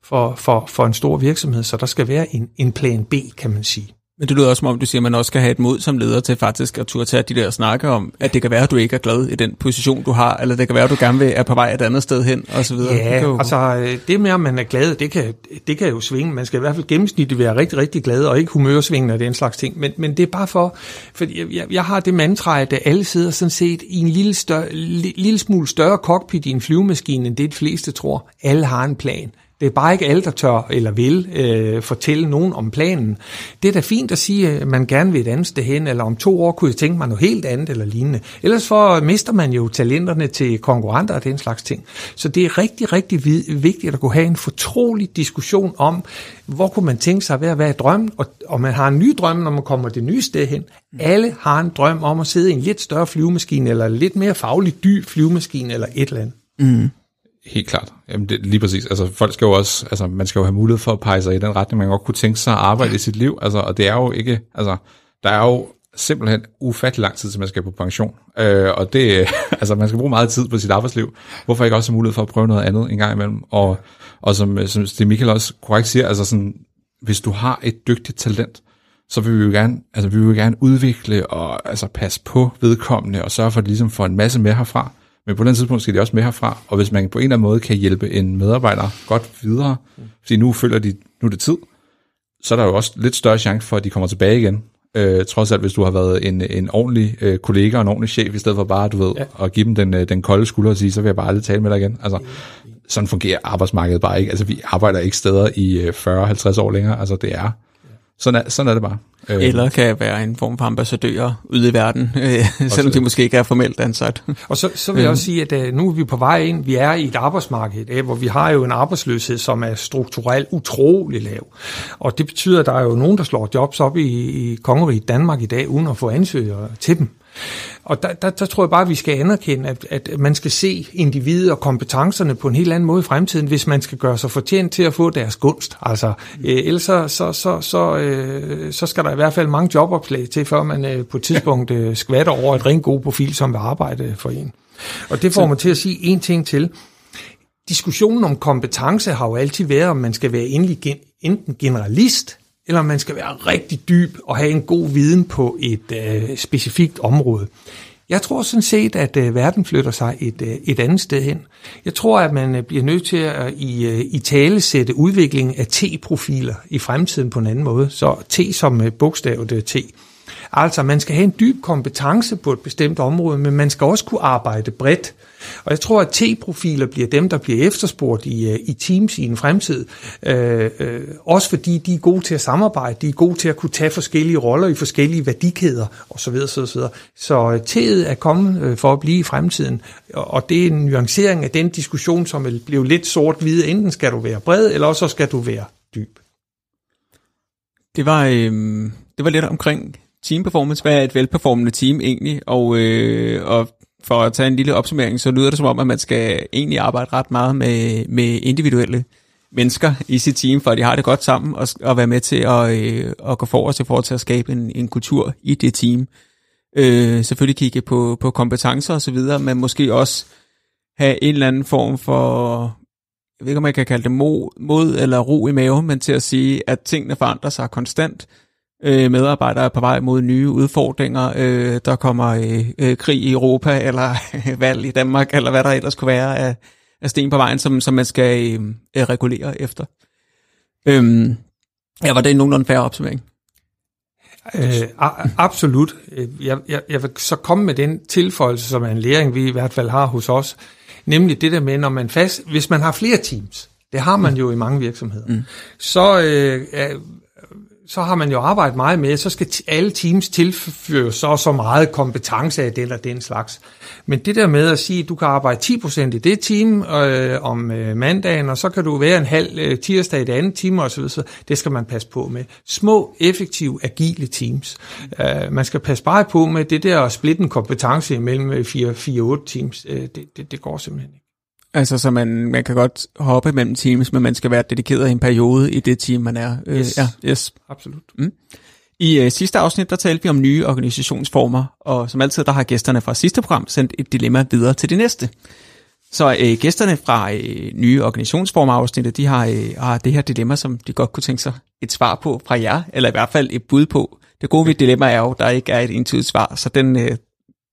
for, for, for en stor virksomhed, så der skal være en, en plan B, kan man sige. Men det lyder også som om, du siger, at man også skal have et mod som leder til faktisk at turde tage de der snakke om, at det kan være, at du ikke er glad i den position, du har, eller det kan være, at du gerne vil er på vej et andet sted hen, og så videre. Ja, det jo... altså det med, at man er glad, det kan, det kan jo svinge. Man skal i hvert fald gennemsnitligt være rigtig, rigtig glad, og ikke humørsvingende og den slags ting. Men, men det er bare for, for jeg, jeg har det mantra, at alle sidder sådan set i en lille, større, lille smule større cockpit i en flyvemaskine, end det de fleste tror. Alle har en plan. Det er bare ikke alle, der tør eller vil øh, fortælle nogen om planen. Det er da fint at sige, at man gerne vil et andet sted hen, eller om to år kunne jeg tænke mig noget helt andet eller lignende. Ellers for mister man jo talenterne til konkurrenter og den slags ting. Så det er rigtig, rigtig vigtigt at kunne have en fortrolig diskussion om, hvor kunne man tænke sig at være, hvad er drømmen, og, og man har en ny drøm, når man kommer det nye sted hen. Alle har en drøm om at sidde i en lidt større flyvemaskine, eller lidt mere fagligt dyb flyvemaskine, eller et eller andet. Mm. Helt klart. Jamen det, lige præcis. Altså folk skal jo også, altså man skal jo have mulighed for at pege sig i den retning, man godt kunne tænke sig at arbejde i sit liv. Altså, og det er jo ikke, altså der er jo simpelthen ufattelig lang tid, til man skal på pension. Øh, og det, altså man skal bruge meget tid på sit arbejdsliv. Hvorfor ikke også have mulighed for at prøve noget andet en gang imellem? Og, og som, øh, som det Michael også korrekt siger, altså sådan, hvis du har et dygtigt talent, så vil vi jo gerne, altså vi vil jo gerne udvikle og altså passe på vedkommende og sørge for, at de ligesom får en masse med herfra. Men på den tidspunkt skal de også med herfra, og hvis man på en eller anden måde kan hjælpe en medarbejder godt videre, fordi nu føler de, nu er det tid, så er der jo også lidt større chance for, at de kommer tilbage igen. Øh, trods alt, hvis du har været en, en ordentlig øh, kollega og en ordentlig chef, i stedet for bare, du ved, ja. at give dem den, øh, den kolde skulder og sige, så vil jeg bare aldrig tale med dig igen. Altså, sådan fungerer arbejdsmarkedet bare ikke. Altså, vi arbejder ikke steder i 40-50 øh, år længere. Altså, det er, sådan er, sådan er det bare. Øh. Eller kan være en form for ambassadører ude i verden, øh, selvom de måske ikke er formelt ansat. Og så, så vil jeg også sige, at uh, nu er vi på vej ind, vi er i et arbejdsmarked, uh, hvor vi har jo en arbejdsløshed, som er strukturelt utrolig lav. Og det betyder, at der er jo nogen, der slår jobs op i, i kongeriget Danmark i dag, uden at få ansøgere til dem. Og der, der, der tror jeg bare, at vi skal anerkende, at, at man skal se individet og kompetencerne på en helt anden måde i fremtiden, hvis man skal gøre sig fortjent til at få deres gunst. Altså, øh, ellers så, så, så, så, øh, så skal der i hvert fald mange jobopslag til, før man øh, på et tidspunkt øh, skvatter over et rent god profil, som vil arbejde for en. Og det får mig til at sige en ting til. Diskussionen om kompetence har jo altid været, om man skal være enten generalist eller om man skal være rigtig dyb og have en god viden på et øh, specifikt område. Jeg tror sådan set, at øh, verden flytter sig et, øh, et andet sted hen. Jeg tror, at man øh, bliver nødt til at øh, i, øh, i tale sætte udviklingen af T-profiler i fremtiden på en anden måde. Så T som øh, bogstavet øh, T. Altså, man skal have en dyb kompetence på et bestemt område, men man skal også kunne arbejde bredt. Og jeg tror, at T-profiler bliver dem, der bliver efterspurgt i, øh, i Teams i en fremtid. Øh, øh, også fordi de er gode til at samarbejde, de er gode til at kunne tage forskellige roller i forskellige værdikæder osv. Så, så, så øh, T'et er kommet øh, for at blive i fremtiden, og det er en nuancering af den diskussion, som blev lidt sort-hvid. Enten skal du være bred, eller også skal du være dyb. Det var, øh, det var lidt omkring team performance. Hvad er et velperformende team egentlig? Og, øh, og for at tage en lille opsummering, så lyder det som om, at man skal egentlig arbejde ret meget med, med individuelle mennesker i sit team, for at de har det godt sammen, og, og være med til at, øh, at gå forrest i forhold til at skabe en, en kultur i det team. Øh, selvfølgelig kigge på, på kompetencer og så videre, men måske også have en eller anden form for, jeg ved ikke om man kan kalde det mod, mod eller ro i maven, men til at sige, at tingene forandrer sig konstant. Øh, medarbejdere er på vej mod nye udfordringer. Øh, der kommer øh, øh, krig i Europa, eller valg i Danmark, eller hvad der ellers kunne være af, af sten på vejen, som, som man skal øh, regulere efter. Øh, ja, var det nogenlunde færre opsummering? Øh, absolut. Jeg, jeg, jeg vil så komme med den tilføjelse, som er en læring, vi i hvert fald har hos os, nemlig det der med, når man fast, hvis man har flere teams, det har man jo i mange virksomheder, mm. så øh, så har man jo arbejdet meget med, så skal alle teams tilføre så så meget kompetence af det eller den slags. Men det der med at sige, at du kan arbejde 10% i det team øh, om øh, mandagen, og så kan du være en halv øh, tirsdag i det andet team osv., så det skal man passe på med. Små, effektive, agile teams. Øh, man skal passe bare på med det der at splitte en kompetence imellem øh, 4-8 teams. Øh, det, det, det går simpelthen ikke. Altså, så man, man kan godt hoppe mellem teams, men man skal være dedikeret i en periode i det team, man er. Øh, yes. ja, yes. Absolut. Mm. I uh, sidste afsnit, der talte vi om nye organisationsformer, og som altid, der har gæsterne fra sidste program sendt et dilemma videre til det næste. Så uh, gæsterne fra uh, nye organisationsformer afsnittet, de har, uh, har det her dilemma, som de godt kunne tænke sig et svar på fra jer, eller i hvert fald et bud på. Det gode ved dilemma er jo, at der ikke er et entydigt svar, så den, uh,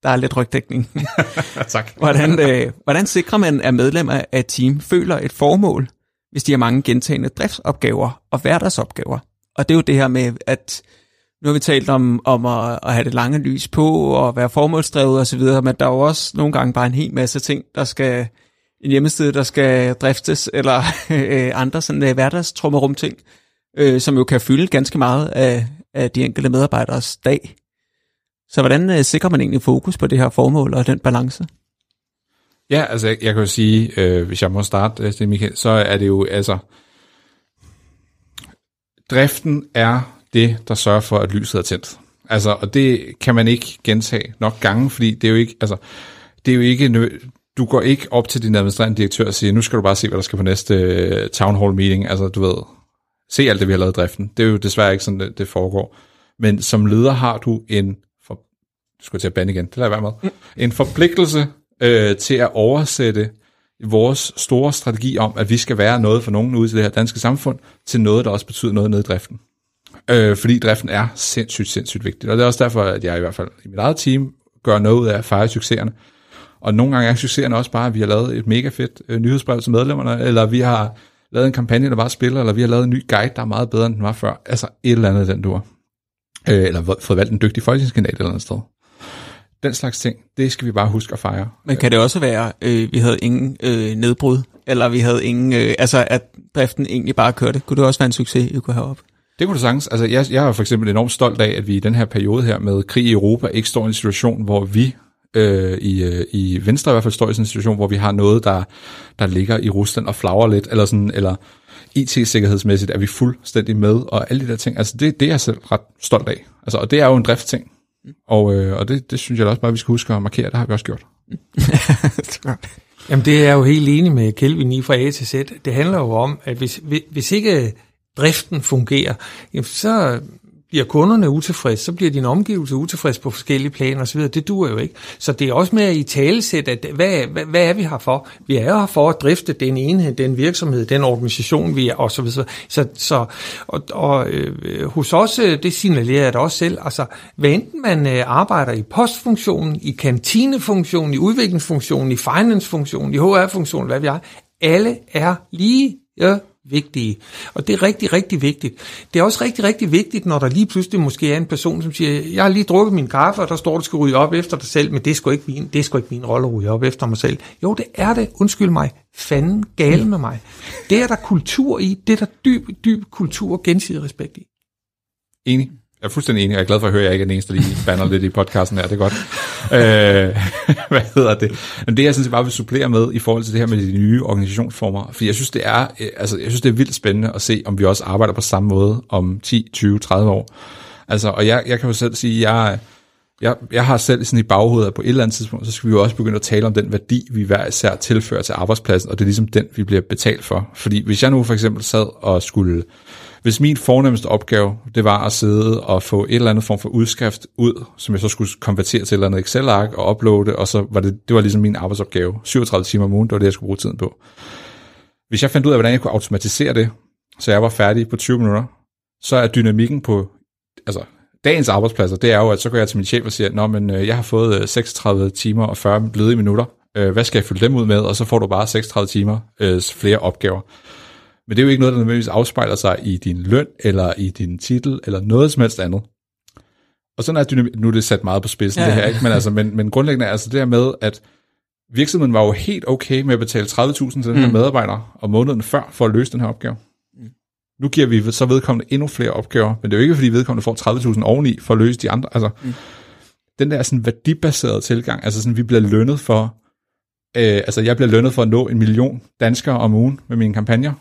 der er lidt rygdækning. tak. hvordan, øh, hvordan sikrer man, at medlemmer af et team føler et formål, hvis de har mange gentagende driftsopgaver og hverdagsopgaver? Og det er jo det her med, at nu har vi talt om, om at, at have det lange lys på og være formålsdrevet osv., men der er jo også nogle gange bare en hel masse ting, der skal en hjemmeside, der skal driftes, eller øh, andre sådan øh, hverdagstrummerum ting, øh, som jo kan fylde ganske meget af, af de enkelte medarbejderes dag. Så hvordan øh, sikrer man egentlig fokus på det her formål og den balance? Ja, altså jeg, jeg kan jo sige, øh, hvis jeg må starte, øh, det, Michael, så er det jo altså, driften er det, der sørger for, at lyset er tændt. Altså, og det kan man ikke gentage nok gange, fordi det er jo ikke, altså, det er jo ikke, du går ikke op til din administrerende direktør og siger, nu skal du bare se, hvad der skal på næste øh, town hall meeting, altså du ved, se alt det, vi har lavet i driften. Det er jo desværre ikke sådan, det, det foregår. Men som leder har du en skulle til at bande igen, det lader jeg være med, en forpligtelse øh, til at oversætte vores store strategi om, at vi skal være noget for nogen ude i det her danske samfund, til noget, der også betyder noget nede i driften. Øh, fordi driften er sindssygt, sindssygt vigtigt. Og det er også derfor, at jeg i hvert fald i mit eget team gør noget ud af at fejre succeserne. Og nogle gange er succeserne også bare, at vi har lavet et mega fedt øh, nyhedsbrev til medlemmerne, eller vi har lavet en kampagne, der bare spiller, eller vi har lavet en ny guide, der er meget bedre, end den var før. Altså et eller andet, den du øh, eller fået valgt en dygtig folketingskandidat et eller andet sted. Den slags ting, det skal vi bare huske at fejre. Men kan det også være, øh, vi havde ingen øh, nedbrud, eller vi havde ingen, øh, altså at driften egentlig bare kørte? Kunne det også være en succes, I kunne have op? Det kunne du sagtens. Altså, jeg, jeg er for eksempel enormt stolt af, at vi i den her periode her med krig i Europa ikke står i en situation, hvor vi øh, i, øh, i Venstre i hvert fald står i sådan en situation, hvor vi har noget, der, der ligger i Rusland og flagrer lidt, eller sådan, eller IT-sikkerhedsmæssigt er vi fuldstændig med, og alle de der ting. Altså, det, det er jeg selv ret stolt af. Altså, og det er jo en Mm. Og, øh, og det, det synes jeg også bare, vi skal huske at markere. Det har vi også gjort. Jamen det er jeg jo helt enig med Kelvin i fra A til Z. Det handler jo om, at hvis, hvis ikke driften fungerer, så bliver kunderne utilfredse, så bliver din omgivelse utilfreds på forskellige planer osv. Det duer jo ikke. Så det er også med at i talesæt, at hvad, hvad, hvad er vi her for? Vi er her for at drifte den enhed, den virksomhed, den organisation, vi er, og så videre. Så, så og, og øh, hos os, øh, det signalerer jeg da også selv, altså hvad enten man øh, arbejder i postfunktionen, i kantinefunktionen, i udviklingsfunktionen, i financefunktionen, i HR-funktionen, hvad vi er, alle er lige ja, vigtige. Og det er rigtig, rigtig vigtigt. Det er også rigtig, rigtig vigtigt, når der lige pludselig måske er en person, som siger, jeg har lige drukket min kaffe, og der står, du skal ryge op efter dig selv, men det er sgu ikke min, det er sgu ikke min rolle at ryge op efter mig selv. Jo, det er det. Undskyld mig. Fanden gale med mig. Det er der kultur i. Det er der dyb, dyb kultur og gensidig respekt i. Enig. Jeg er fuldstændig enig, og jeg er glad for at høre, at jeg ikke er den eneste, der lige banner lidt i podcasten her. Det er godt. øh, hvad hedder det? Men det jeg synes, jeg bare vil supplere med i forhold til det her med de nye organisationsformer, for jeg synes, det er, øh, altså, jeg synes, det er vildt spændende at se, om vi også arbejder på samme måde om 10, 20, 30 år. Altså, og jeg, jeg kan jo selv sige, jeg, jeg, jeg har selv sådan i baghovedet, at på et eller andet tidspunkt, så skal vi jo også begynde at tale om den værdi, vi hver især tilfører til arbejdspladsen, og det er ligesom den, vi bliver betalt for. Fordi hvis jeg nu for eksempel sad og skulle, hvis min fornemmeste opgave, det var at sidde og få et eller andet form for udskrift ud, som jeg så skulle konvertere til et eller andet Excel-ark og uploade, og så var det, det var ligesom min arbejdsopgave. 37 timer om ugen, det var det, jeg skulle bruge tiden på. Hvis jeg fandt ud af, hvordan jeg kunne automatisere det, så jeg var færdig på 20 minutter, så er dynamikken på, altså dagens arbejdspladser, det er jo, at så går jeg til min chef og siger, Nå, men øh, jeg har fået øh, 36 timer og 40 ledige minutter. Øh, hvad skal jeg fylde dem ud med? Og så får du bare 36 timer øh, flere opgaver. Men det er jo ikke noget, der nødvendigvis afspejler sig i din løn, eller i din titel, eller noget som helst andet. Og sådan er dynamik, nu er det sat meget på spidsen ja. det her, ikke? Men, altså, men, men grundlæggende er altså det her med, at virksomheden var jo helt okay med at betale 30.000 til den her mm. medarbejder om måneden før, for at løse den her opgave. Nu giver vi så vedkommende endnu flere opgaver, men det er jo ikke, fordi vedkommende får 30.000 oveni for at løse de andre. Altså, mm. den der sådan værdibaserede tilgang, altså sådan, vi bliver lønnet for, øh, altså jeg bliver lønnet for at nå en million danskere om ugen med mine kampagner.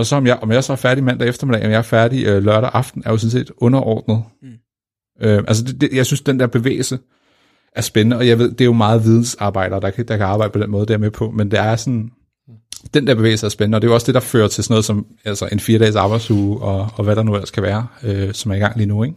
Og så om jeg, om jeg så er færdig mandag eftermiddag, om jeg er færdig øh, lørdag aften, er jo sådan set underordnet. Mm. Øh, altså det, det, jeg synes, den der bevægelse er spændende, og jeg ved, det er jo meget vidensarbejdere, der kan, der kan arbejde på den måde, der er med på, men det er sådan, den der bevægelse er spændende, og det er jo også det, der fører til sådan noget som altså en fire dages arbejdsuge, og, og hvad der nu ellers kan være, øh, som er i gang lige nu, ikke?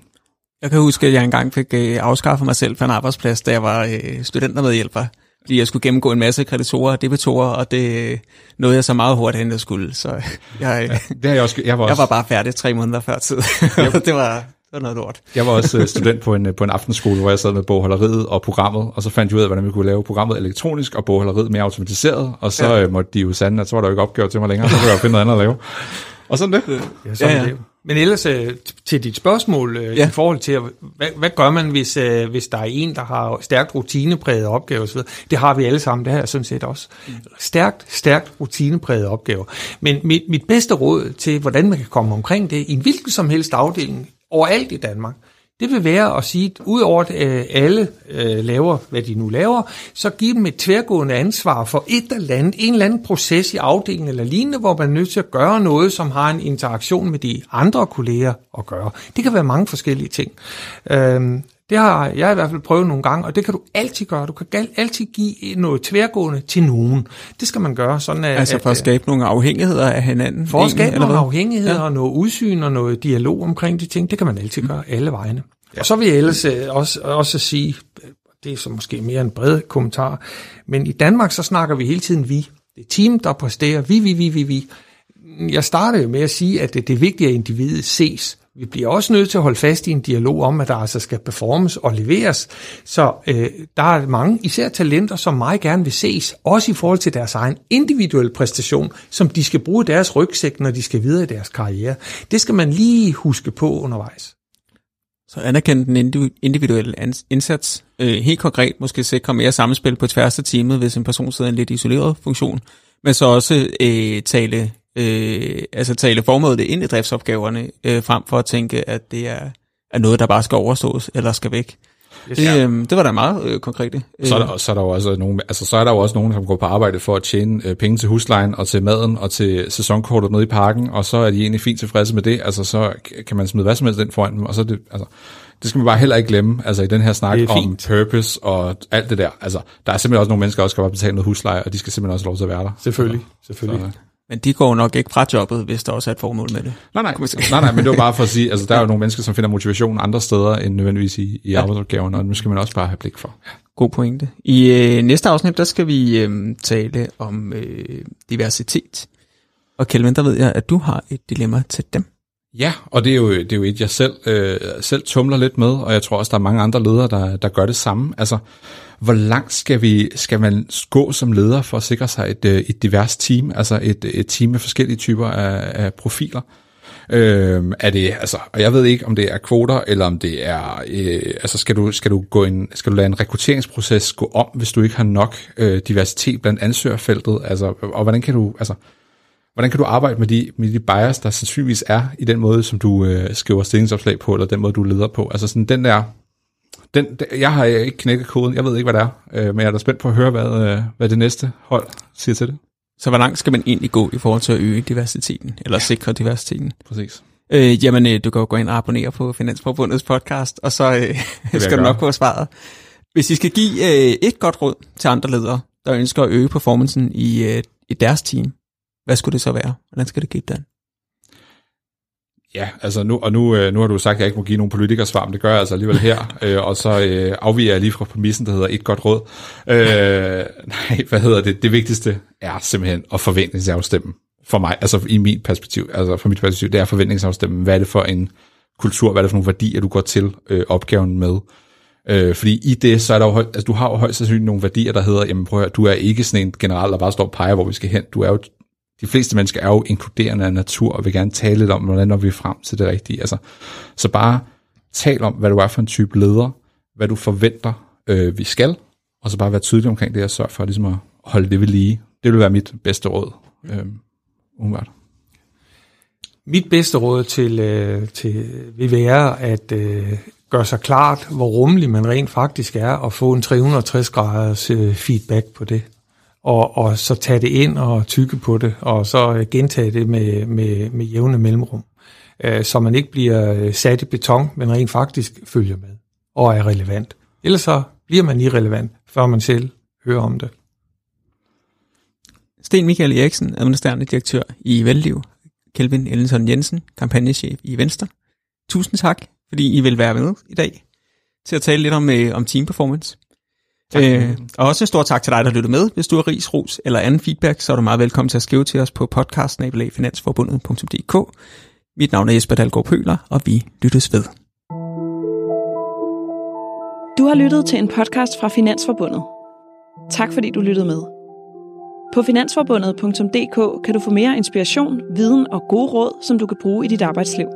Jeg kan huske, at jeg engang fik øh, afskaffet mig selv for en arbejdsplads, da jeg var øh, studentermedhjælper. Fordi jeg skulle gennemgå en masse kreditorer og debitorer, og det nåede jeg så meget hurtigt, end jeg skulle. Så jeg, ja, det har jeg, også, jeg, var også... jeg var bare færdig tre måneder før tid. det var, det var noget lort. Jeg var også øh, student på en, øh, på en aftenskole, hvor jeg sad med bogholderiet og programmet, og så fandt jeg ud af, hvordan vi kunne lave programmet elektronisk og bogholderiet mere automatiseret, og så ja. Øh, måtte de jo sande, at så var der jo ikke opgave til mig længere, så kunne jeg finde noget andet at lave. Og sådan det. Ja, sådan ja, ja. det. Men ellers til dit spørgsmål ja. i forhold til, hvad, hvad gør man, hvis, hvis der er en, der har stærkt rutinepræget opgaver osv.? Det har vi alle sammen, det har jeg sådan set også. Stærkt, stærkt rutinepræget opgaver. Men mit, mit bedste råd til, hvordan man kan komme omkring det, i en hvilken som helst afdeling, overalt i Danmark, det vil være at sige, at udover at øh, alle øh, laver, hvad de nu laver, så giv dem et tværgående ansvar for et eller andet, en eller anden proces i afdelingen eller lignende, hvor man er nødt til at gøre noget, som har en interaktion med de andre kolleger at gøre. Det kan være mange forskellige ting. Øhm, det har jeg i hvert fald prøvet nogle gange, og det kan du altid gøre. Du kan altid give noget tværgående til nogen. Det skal man gøre. Sådan at, altså for at skabe nogle afhængigheder af hinanden? For at skabe nogle afhængigheder ja. og noget udsyn og noget dialog omkring de ting. Det kan man altid gøre alle vegne. Ja. Og så vil jeg ellers øh, også, også sige, det er så måske mere en bred kommentar, men i Danmark så snakker vi hele tiden vi. Det er team, der præsterer vi, vi, vi, vi, vi. Jeg startede med at sige, at det, det er vigtigt, at individet ses. Vi bliver også nødt til at holde fast i en dialog om, at der altså skal performes og leveres. Så øh, der er mange, især talenter, som meget gerne vil ses, også i forhold til deres egen individuelle præstation, som de skal bruge deres rygsæk, når de skal videre i deres karriere. Det skal man lige huske på undervejs. Så anerkende den individuelle indsats. Øh, helt konkret måske sikre mere samspil på tværs af teamet, hvis en person sidder i en lidt isoleret funktion. Men så også øh, tale øh, altså tale formålet ind i driftsopgaverne, øh, frem for at tænke, at det er, er noget, der bare skal overstås eller skal væk. Yes, det, øh, det var da meget øh, konkret. Så er, der, så, er der jo også nogen, altså, så er der jo også nogen, som går på arbejde for at tjene øh, penge til huslejen og til maden og til sæsonkortet nede i parken, og så er de egentlig fint tilfredse med det. Altså, så kan man smide hvad som helst ind foran dem, og så det, altså, det skal man bare heller ikke glemme, altså i den her snak om purpose og alt det der. Altså, der er simpelthen også nogle mennesker, der også skal bare betale noget husleje, og de skal simpelthen også have lov til at være der. Selvfølgelig, selvfølgelig. Så, men de går nok ikke fra jobbet, hvis der også er et formål med det. Nej, nej, nej, nej men det var bare for at sige, altså der er jo nogle mennesker, som finder motivation andre steder, end nødvendigvis i, i ja. arbejdsopgaven, og det skal man også bare have blik for. God pointe. I øh, næste afsnit, der skal vi øh, tale om øh, diversitet. Og Kelvin, der ved jeg, at du har et dilemma til dem. Ja, og det er jo, det er jo et, jeg selv, øh, selv tumler lidt med, og jeg tror også, der er mange andre ledere, der, der gør det samme. Altså, hvor langt skal, vi, skal man gå som leder for at sikre sig et, øh, et divers team, altså et, et team med forskellige typer af, af profiler? Øh, er det, altså, og jeg ved ikke, om det er kvoter, eller om det er, øh, altså skal du, skal du gå ind, skal du lade en rekrutteringsproces gå om, hvis du ikke har nok øh, diversitet blandt ansøgerfeltet, altså, og hvordan kan du, altså, Hvordan kan du arbejde med de, med de bias, der sandsynligvis er i den måde, som du øh, skriver stillingsopslag på, eller den måde, du leder på? Altså sådan den der, den, jeg har ikke knækket koden, jeg ved ikke, hvad det er, øh, men jeg er da spændt på at høre, hvad, øh, hvad det næste hold siger til det. Så hvor langt skal man egentlig gå i forhold til at øge diversiteten, eller sikre diversiteten? Præcis. Øh, jamen, øh, du kan jo gå ind og abonnere på Finansforbundets podcast, og så øh, skal du nok få svaret. Hvis I skal give øh, et godt råd til andre ledere, der ønsker at øge performancen i, øh, i deres team, hvad skulle det så være? Hvordan skal det give den? Ja, altså nu, og nu, øh, nu har du sagt, at jeg ikke må give nogen politikersvar, men det gør jeg altså alligevel her, øh, og så øh, afviger jeg lige fra præmissen, der hedder et godt råd. Øh, nej, hvad hedder det? Det vigtigste er simpelthen at forventningsafstemme for mig, altså i mit perspektiv, altså fra mit perspektiv, det er forventningsafstemme. Hvad er det for en kultur, hvad er det for nogle værdier, du går til øh, opgaven med? Øh, fordi i det, så er der jo, altså du har jo højst sandsynligt nogle værdier, der hedder, jamen prøv at høre, du er ikke sådan en general, der bare står og peger, hvor vi skal hen. Du er jo, de fleste mennesker er jo inkluderende af natur, og vil gerne tale lidt om, hvordan når vi er frem til det rigtige. Altså, så bare tal om, hvad du er for en type leder, hvad du forventer, øh, vi skal, og så bare være tydelig omkring det, og sørge for ligesom at holde det ved lige. Det vil være mit bedste råd, øh, umiddelbart. Mit bedste råd til, øh, til vil være at øh, gøre sig klart, hvor rummelig man rent faktisk er, og få en 360 graders øh, feedback på det. Og, og så tage det ind og tykke på det, og så øh, gentage det med, med, med jævne mellemrum. Øh, så man ikke bliver øh, sat i beton, men rent faktisk følger med og er relevant. Ellers så bliver man irrelevant, før man selv hører om det. Sten Michael Eriksen, administrerende direktør i Velliv. Kelvin Ellenson Jensen, kampagnechef i Venstre. Tusind tak, fordi I vil være med i dag til at tale lidt om, øh, om team performance. Øh, og også en stor tak til dig, der lyttede med. Hvis du har ris, ros eller anden feedback, så er du meget velkommen til at skrive til os på podcast-finansforbundet.dk. Mit navn er Jesper Dalgaard Pøler, og vi lyttes ved. Du har lyttet til en podcast fra Finansforbundet. Tak fordi du lyttede med. På finansforbundet.dk kan du få mere inspiration, viden og gode råd, som du kan bruge i dit arbejdsliv.